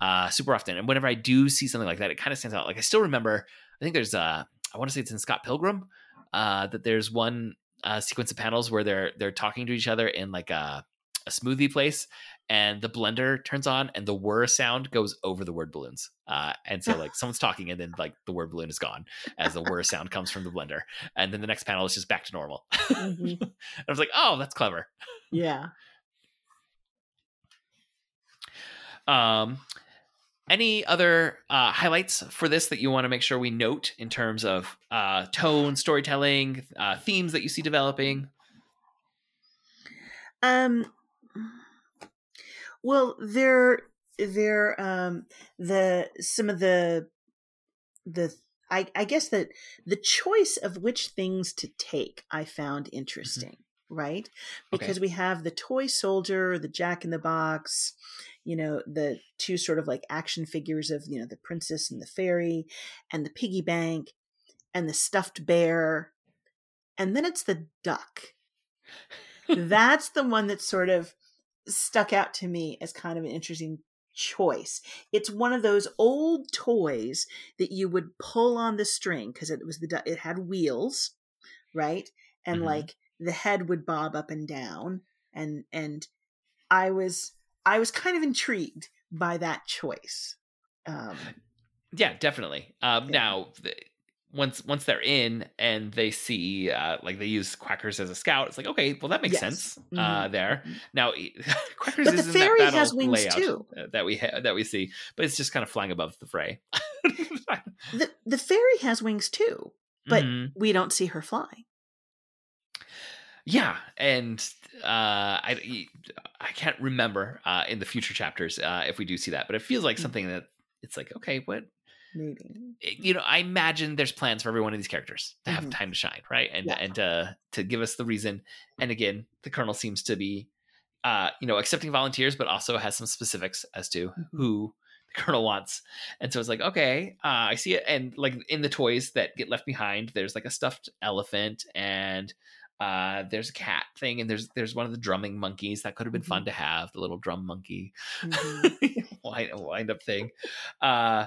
Speaker 2: uh super often. And whenever i do see something like that it kind of stands out. Like i still remember i think there's uh i want to say it's in scott pilgrim uh that there's one uh sequence of panels where they're they're talking to each other in like a a smoothie place and the blender turns on and the whir sound goes over the word balloons. Uh and so like someone's talking and then like the word balloon is gone as the whir sound comes from the blender. And then the next panel is just back to normal.
Speaker 3: Mhm.
Speaker 2: i was like oh that's clever.
Speaker 3: Yeah.
Speaker 2: Um, any other uh, highlights for this that you want to make sure we note in terms of uh, tone, storytelling, uh, themes that you see developing?
Speaker 3: Um. Well, there, there, um, the some of the, the, I, I guess that the choice of which things to take I found interesting, right?
Speaker 2: Okay.
Speaker 3: Because we have the toy soldier, the Jack in the Box, you know, the two sort of like action figures of you know the princess and the fairy, and the piggy bank, and the stuffed bear, and then it's the duck that's the one that sort of stuck out to me as kind of an interesting choice. It's one of those old toys that you would pull on the string because it was the du- it had wheels, right? And
Speaker 2: Mhm.
Speaker 3: like the head would bob up and down and and I was I was kind of intrigued by that choice. Um
Speaker 2: Yeah, definitely. Um,
Speaker 3: Yeah.
Speaker 2: Now, the, once once they're in and they see uh, like they use Quackers as a scout, it's like okay, well that makes
Speaker 3: Yes.
Speaker 2: sense uh,
Speaker 3: Mhm.
Speaker 2: there.
Speaker 3: Mhm.
Speaker 2: Now, Quackers
Speaker 3: But the
Speaker 2: is in
Speaker 3: fairy
Speaker 2: that
Speaker 3: has wings too.
Speaker 2: uh, that we ha- that we see, but it's just kind of flying above the fray.
Speaker 3: the the fairy has wings too, but
Speaker 2: Mhm.
Speaker 3: we don't see her fly.
Speaker 2: Yeah, and uh, I I can't remember uh, in the future chapters uh, if we do see that, but it feels like
Speaker 3: Mm.
Speaker 2: something that it's like okay, what
Speaker 3: Maybe.
Speaker 2: you know, I imagine there's plans for every one of these characters to have
Speaker 3: Mhm.
Speaker 2: time to shine, right? And
Speaker 3: Yeah.
Speaker 2: and uh, to give us the reason. And again, the colonel seems to be, uh, you know, accepting volunteers, but also has some specifics as to
Speaker 3: Mhm.
Speaker 2: who the colonel wants. And so it's like, okay, uh, I see it. And like in the toys that get left behind, there's like a stuffed elephant and. Uh, there's a cat thing, and there's there's one of the drumming monkeys that could have been fun to have, the little drum monkey
Speaker 3: Mhm.
Speaker 2: wind, wind up thing. Uh,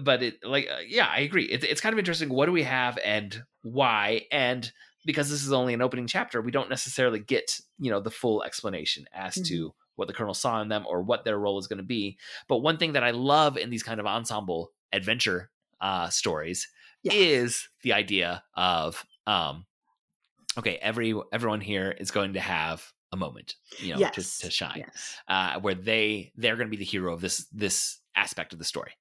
Speaker 2: but it like uh, yeah, I agree. It, it's kind of interesting. What do we have and why? And because this is only an opening chapter, we don't necessarily get you know the full explanation as to what the colonel saw in them or what their role is going to be. But one thing that I love in these kind of ensemble adventure uh, stories
Speaker 3: Yeah.
Speaker 2: is the idea of um, okay, every everyone here is going to have a moment, you know,
Speaker 3: yes.
Speaker 2: to, to shine
Speaker 3: Yes.
Speaker 2: uh, where they they're going to be the hero of this this aspect of the story.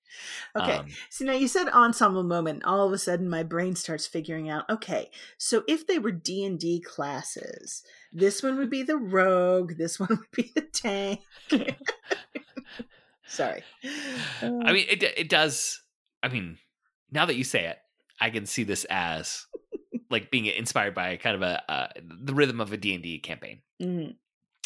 Speaker 3: Okay.
Speaker 2: Um,
Speaker 3: So now you said ensemble moment. All of a sudden, my brain starts figuring out. Okay, so if they were D and D classes, this one would be the rogue. This one would be the tank. Sorry.
Speaker 2: I mean, it it does. I mean, now that you say it, I can see this as like being inspired by kind of a uh, the rhythm of a D and D campaign.
Speaker 3: Mhm.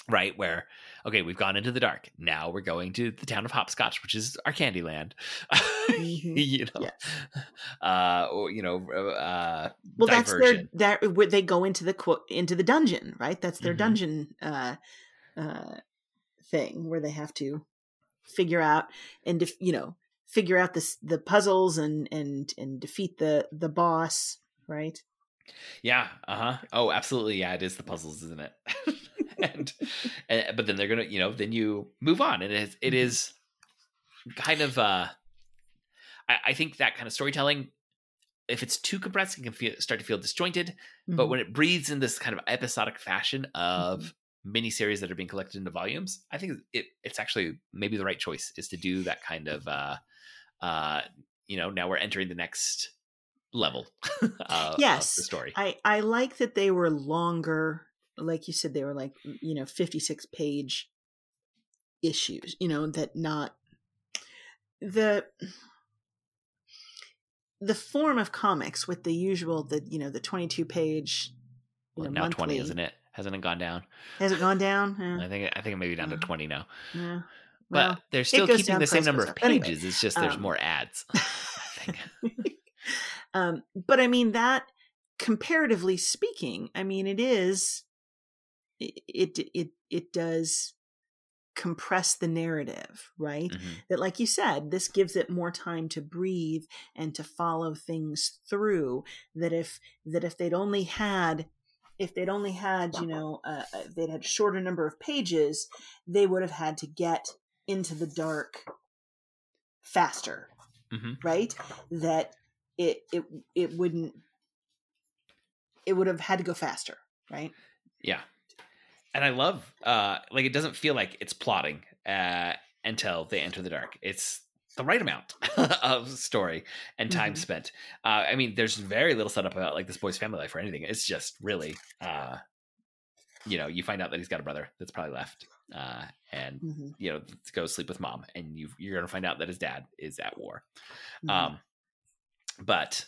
Speaker 2: right where okay we've gone into the dark now we're going to the town of hopscotch which is our candy land
Speaker 3: Mhm.
Speaker 2: you know
Speaker 3: Yes.
Speaker 2: uh or you know uh
Speaker 3: well that's their that where they go into the into the dungeon right that's their
Speaker 2: Mhm.
Speaker 3: dungeon uh uh thing where they have to figure out and def- you know figure out this the puzzles and and and defeat the the boss right
Speaker 2: Yeah. Uh huh. Oh, absolutely. Yeah, it is the puzzles, isn't it? and, and but then they're gonna, you know, then you move on, and it is, it
Speaker 3: Mhm.
Speaker 2: kind of. uh I, I think that kind of storytelling, if it's too compressed, it can feel, start to feel disjointed. But
Speaker 3: Mhm.
Speaker 2: when it breathes in this kind of episodic fashion of
Speaker 3: Mm-hmm.
Speaker 2: miniseries that are being collected into volumes, I think it it's actually maybe the right choice is to do that kind of. uh uh You know, now we're entering the next level. uh,
Speaker 3: Yes.
Speaker 2: of the story.
Speaker 3: I I like that they were longer. Like you said, they were like you know fifty six page issues. You know that not the the form of comics with the usual the you know the twenty two page. You
Speaker 2: Well,
Speaker 3: know,
Speaker 2: now twenty, isn't it? Hasn't it gone down?
Speaker 3: Has it gone down?
Speaker 2: I think I think it may be down to
Speaker 3: Uh,
Speaker 2: twenty now.
Speaker 3: yeah.
Speaker 2: But they're still keeping
Speaker 3: down,
Speaker 2: the same number of
Speaker 3: up. Anyway,
Speaker 2: pages. it's just there's
Speaker 3: um,
Speaker 2: more ads.
Speaker 3: Um, but I mean that comparatively speaking, I mean it is it it it, it does compress the narrative, right?
Speaker 2: Mhm.
Speaker 3: That like you said, this gives it more time to breathe and to follow things through. That if that if they'd only had if they'd only had you know uh, uh, they'd had shorter number of pages, they would have had to get into the dark faster
Speaker 2: Mhm.
Speaker 3: right that it it it wouldn't it would have had to go faster right
Speaker 2: Yeah, and I love uh like it doesn't feel like it's plotting uh until they enter the dark. It's the right amount of story and time
Speaker 3: Mhm.
Speaker 2: spent. Uh, I mean, there's very little setup about like this boy's family life or anything. It's just really, uh, you know, you find out that he's got a brother that's probably left, uh, and
Speaker 3: Mhm,
Speaker 2: you know, go sleep with mom, and you you're gonna find out that his dad is at war.
Speaker 3: mhm.
Speaker 2: Um, but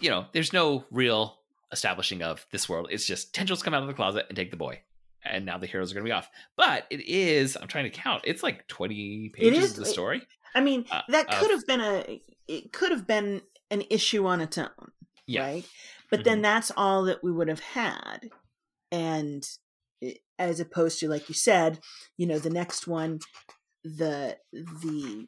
Speaker 2: you know, there's no real establishing of this world. It's just tendrils come out of the closet and take the boy, and now the heroes are gonna be off. But it is, I'm trying to count. It's like 20 pages
Speaker 3: is-
Speaker 2: of the story.
Speaker 3: i mean
Speaker 2: uh,
Speaker 3: that
Speaker 2: uh,
Speaker 3: could have been a it could have been an issue on its own
Speaker 2: Yeah.
Speaker 3: right but then that's all that we would have had and as opposed to like you said you know the next one the the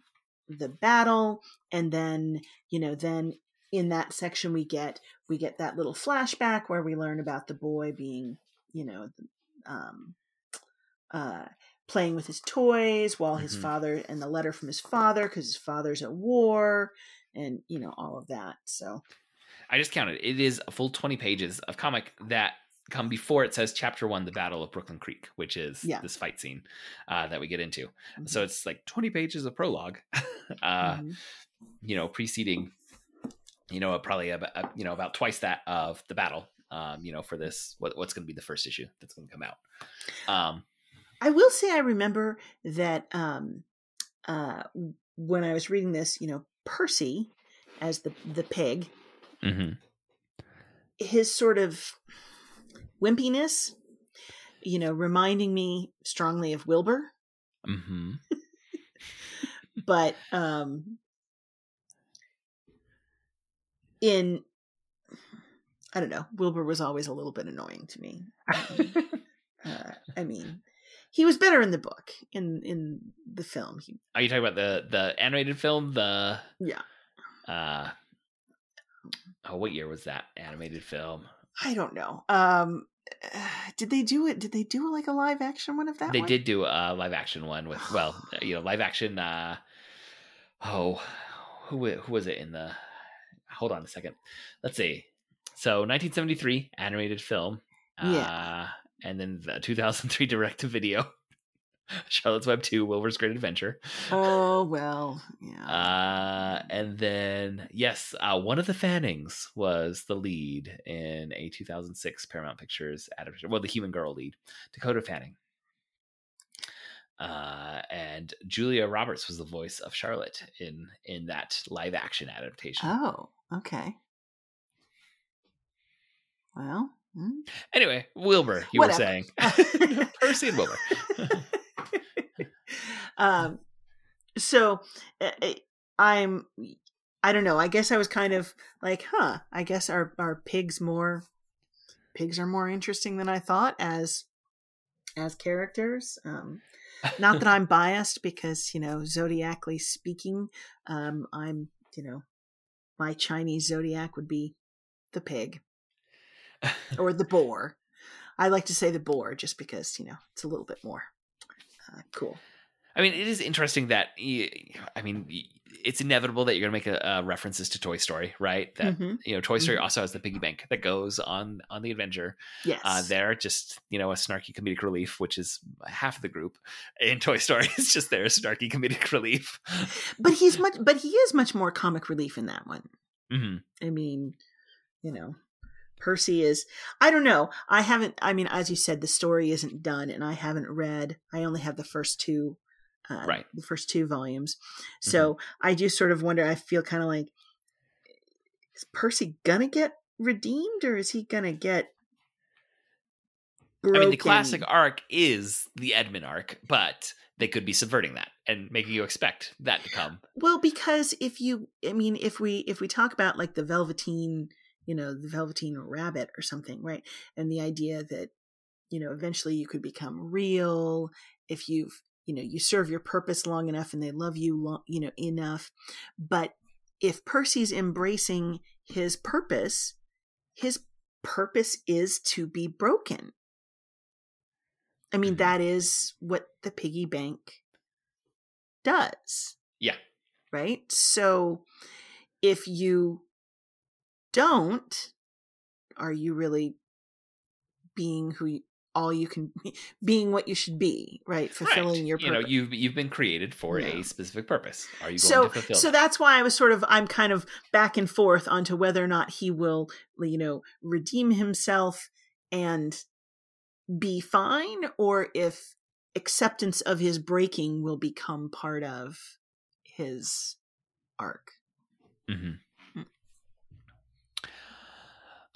Speaker 3: the battle and then you know then in that section we get we get that little flashback where we learn about the boy being you know um uh playing with his toys while his
Speaker 2: Mhm.
Speaker 3: father and the letter from his father because his father's at war and you know all of that so
Speaker 2: I just counted. It is a full 20 pages of comic that come before it says chapter one, the Battle of Brooklyn Creek, which is
Speaker 3: Yeah.
Speaker 2: this fight scene uh, that we get into.
Speaker 3: Mhm.
Speaker 2: So it's like 20 pages of prologue, uh,
Speaker 3: Mhm.
Speaker 2: you know, preceding, you know, probably about, you know, about twice that of the battle, um, you know, for this, what, what's going to be the first issue that's going to come out. Um,
Speaker 3: I will say I remember that um, uh, when I was reading this, you know, Percy as the the pig,
Speaker 2: mhm.
Speaker 3: his sort of wimpiness, you know, reminding me strongly of Wilbur,
Speaker 2: hmm
Speaker 3: but um, in I don't know, Wilbur was always a little bit annoying to me. Uh, I mean, he was better in the book. In in the film, he
Speaker 2: Are you talking about the the animated film? The
Speaker 3: yeah.
Speaker 2: uh, oh, what year was that animated film?
Speaker 3: I don't know. Um, did they do it? Did they do like a live action one of that?
Speaker 2: they
Speaker 3: one?
Speaker 2: did do a live action one with well, you know, live action. uh Oh, who who was it in the? Hold on a second. Let's see. So 1973 animated film.
Speaker 3: Yeah.
Speaker 2: Uh, and then the 2003 direct to video. Charlotte's Web 2, Wilbur's Great Adventure.
Speaker 3: Oh well, yeah.
Speaker 2: Uh, and then yes, uh, one of the Fannings was the lead in a 2006 Paramount Pictures adaptation. Well, the Human Girl lead, Dakota Fanning. Uh, and Julia Roberts was the voice of Charlotte in in that live action adaptation.
Speaker 3: oh, okay. Well, Hmm?
Speaker 2: Anyway, Wilbur, you
Speaker 3: Whatever.
Speaker 2: were saying Percy and Wilbur.
Speaker 3: um, so uh, uh, I'm, I don't know. I guess I was kind of like, huh. I guess our our pigs more, pigs are more interesting than I thought as as characters. Um, not that I'm biased because you know zodiacally speaking, um, I'm you know my Chinese zodiac would be the pig or the boar. I like to say the boar just because you know it's a little bit more uh, cool.
Speaker 2: I mean, it is interesting that I mean, it's inevitable that you're going to make a, uh, references to Toy Story, right? That
Speaker 3: Mhm.
Speaker 2: you know, Toy Story
Speaker 3: Mhm.
Speaker 2: also has the piggy bank that goes on on the adventure.
Speaker 3: Yes,
Speaker 2: Uh, there, just you know, a snarky comedic relief, which is half of the group in Toy Story. It's just there, snarky comedic relief.
Speaker 3: but he's much, but he is much more comic relief in that one.
Speaker 2: hmm
Speaker 3: I mean, you know, Percy is. I don't know. I haven't. I mean, as you said, the story isn't done, and I haven't read. I only have the first two, uh,
Speaker 2: Right.
Speaker 3: The first two volumes. So I do sort of wonder. I feel kind of like, is Percy gonna get redeemed, or is he gonna get?
Speaker 2: I mean, the classic arc is the Edmund arc, but they could be subverting that and making you expect that to come.
Speaker 3: Well, because if you, I mean, if we if we talk about like the Velveteen, you know, the Velveteen Rabbit or something, right? And the idea that you know eventually you could become real if you've you know you serve your purpose long enough and they love you long, you know enough. But if Percy's embracing his purpose, his purpose is to be broken. I mean,
Speaker 2: Mhm.
Speaker 3: that is what the piggy bank does
Speaker 2: Yeah.
Speaker 3: right? So if you don't, are you really being who you, all you can being what you should be, right? Fulfilling
Speaker 2: Right.
Speaker 3: your
Speaker 2: you
Speaker 3: purpose.
Speaker 2: know you've you've been created for
Speaker 3: Yeah.
Speaker 2: a specific purpose. Are you going
Speaker 3: so
Speaker 2: to fulfill?
Speaker 3: so
Speaker 2: that?
Speaker 3: that's why I was sort of I'm kind of back and forth onto whether or not he will you know redeem himself and be fine or if acceptance of his breaking will become part of his arc.
Speaker 2: Mhm.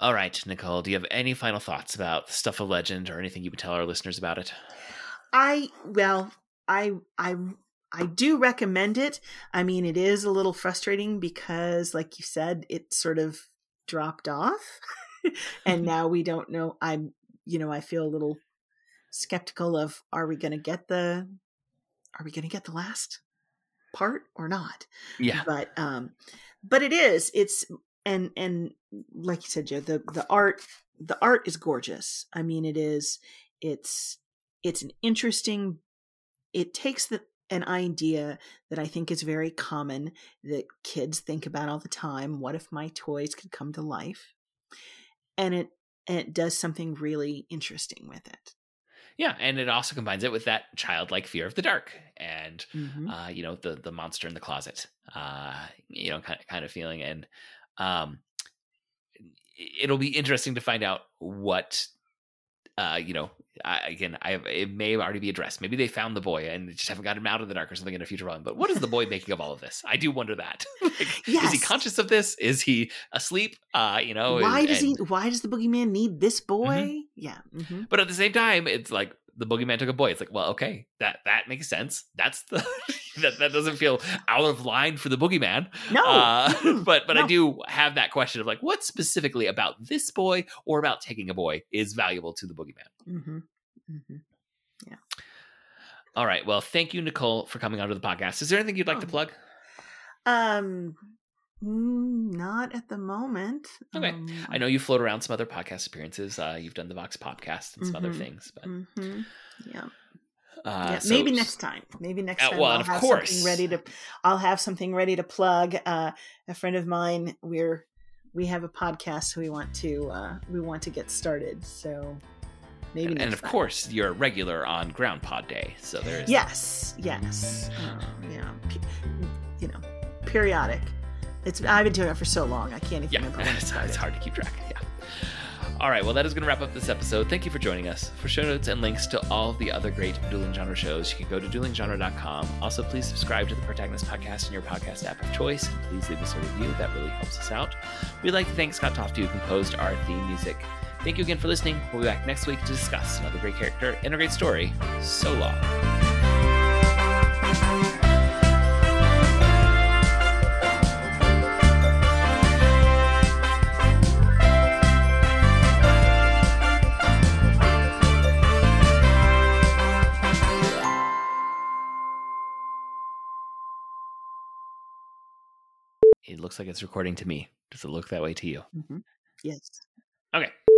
Speaker 2: All right, Nicole. Do you have any final thoughts about Stuff of Legend or anything you would tell our listeners about it?
Speaker 3: I well, I I I do recommend it. I mean, it is a little frustrating because like you said, it sort of dropped off. and now we don't know I'm you know, I feel a little skeptical of are we going to get the are we going to get the last part or not?
Speaker 2: Yeah.
Speaker 3: But um but it is it's and and like you said Joe, the the art the art is gorgeous. I mean it is it's it's an interesting it takes the an idea that I think is very common that kids think about all the time. What if my toys could come to life? And it and it does something really interesting with it.
Speaker 2: Yeah, and it also combines it with that childlike fear of the dark and
Speaker 3: Mhm.
Speaker 2: uh, you know the the monster in the closet, uh, you know, kind of, kind of feeling, and um, it'll be interesting to find out what, uh, you know, I, again, I have, it may already be addressed. Maybe they found the boy and just haven't got him out of the dark or something in a future volume. But what is the boy making of all of this? I do wonder that. like, Is he conscious of this? Is he asleep? Uh, you know,
Speaker 3: why
Speaker 2: and-
Speaker 3: does he?
Speaker 2: and-
Speaker 3: Why does the boogeyman need this boy? Yeah. Mm-hmm.
Speaker 2: But at the same time, it's like the boogeyman took a boy. It's like, well, okay, that that makes sense. That's the that that doesn't feel out of line for the boogeyman.
Speaker 3: No.
Speaker 2: Uh, but but I do have that question of like, what specifically about this boy or about taking a boy is valuable to the boogeyman?
Speaker 3: hmm hmm
Speaker 2: All right. Well, thank you, Nicole, for coming onto the podcast. Is there anything you'd like to
Speaker 3: Oh.
Speaker 2: plug?
Speaker 3: Um, mm, not at the moment.
Speaker 2: Okay.
Speaker 3: Um,
Speaker 2: I know you float around some other podcast appearances. Uh, you've done the Vox podcast and some other
Speaker 3: Mhm.
Speaker 2: things, but
Speaker 3: hmm Yeah.
Speaker 2: Uh,
Speaker 3: yeah.
Speaker 2: so-
Speaker 3: Maybe next time. Maybe next
Speaker 2: Uh,
Speaker 3: time.
Speaker 2: well,
Speaker 3: I'll
Speaker 2: of
Speaker 3: have
Speaker 2: course.
Speaker 3: something ready to. I'll have something ready to plug. Uh, a friend of mine. We're we have a podcast we want to uh, we want to get started. So maybe
Speaker 2: And, and of
Speaker 3: time.
Speaker 2: course, you're a regular on Ground Pod Day, so there's
Speaker 3: Yes, yes. Um, yeah, you know, periodic. It's I've been doing it for so long. I can't even
Speaker 2: Yeah,
Speaker 3: remember
Speaker 2: it's,
Speaker 3: started.
Speaker 2: it's hard to keep track. Yeah. All right, well, that is going to wrap up this episode. Thank you for joining us. For show notes and links to all of the other great dueling genre shows, you can go to duelinggenre.com. Also, please subscribe to the Protagonist Podcast in your podcast app of choice. And please leave us a review. That really helps us out. We'd like to thank Scott Tofty, who composed our theme music. Thank you again for listening. We'll be back next week to discuss another great character and a great story. So long. Looks like it's recording to me. Does it look that way to you?
Speaker 3: Mm-hmm. Yes.
Speaker 2: Okay.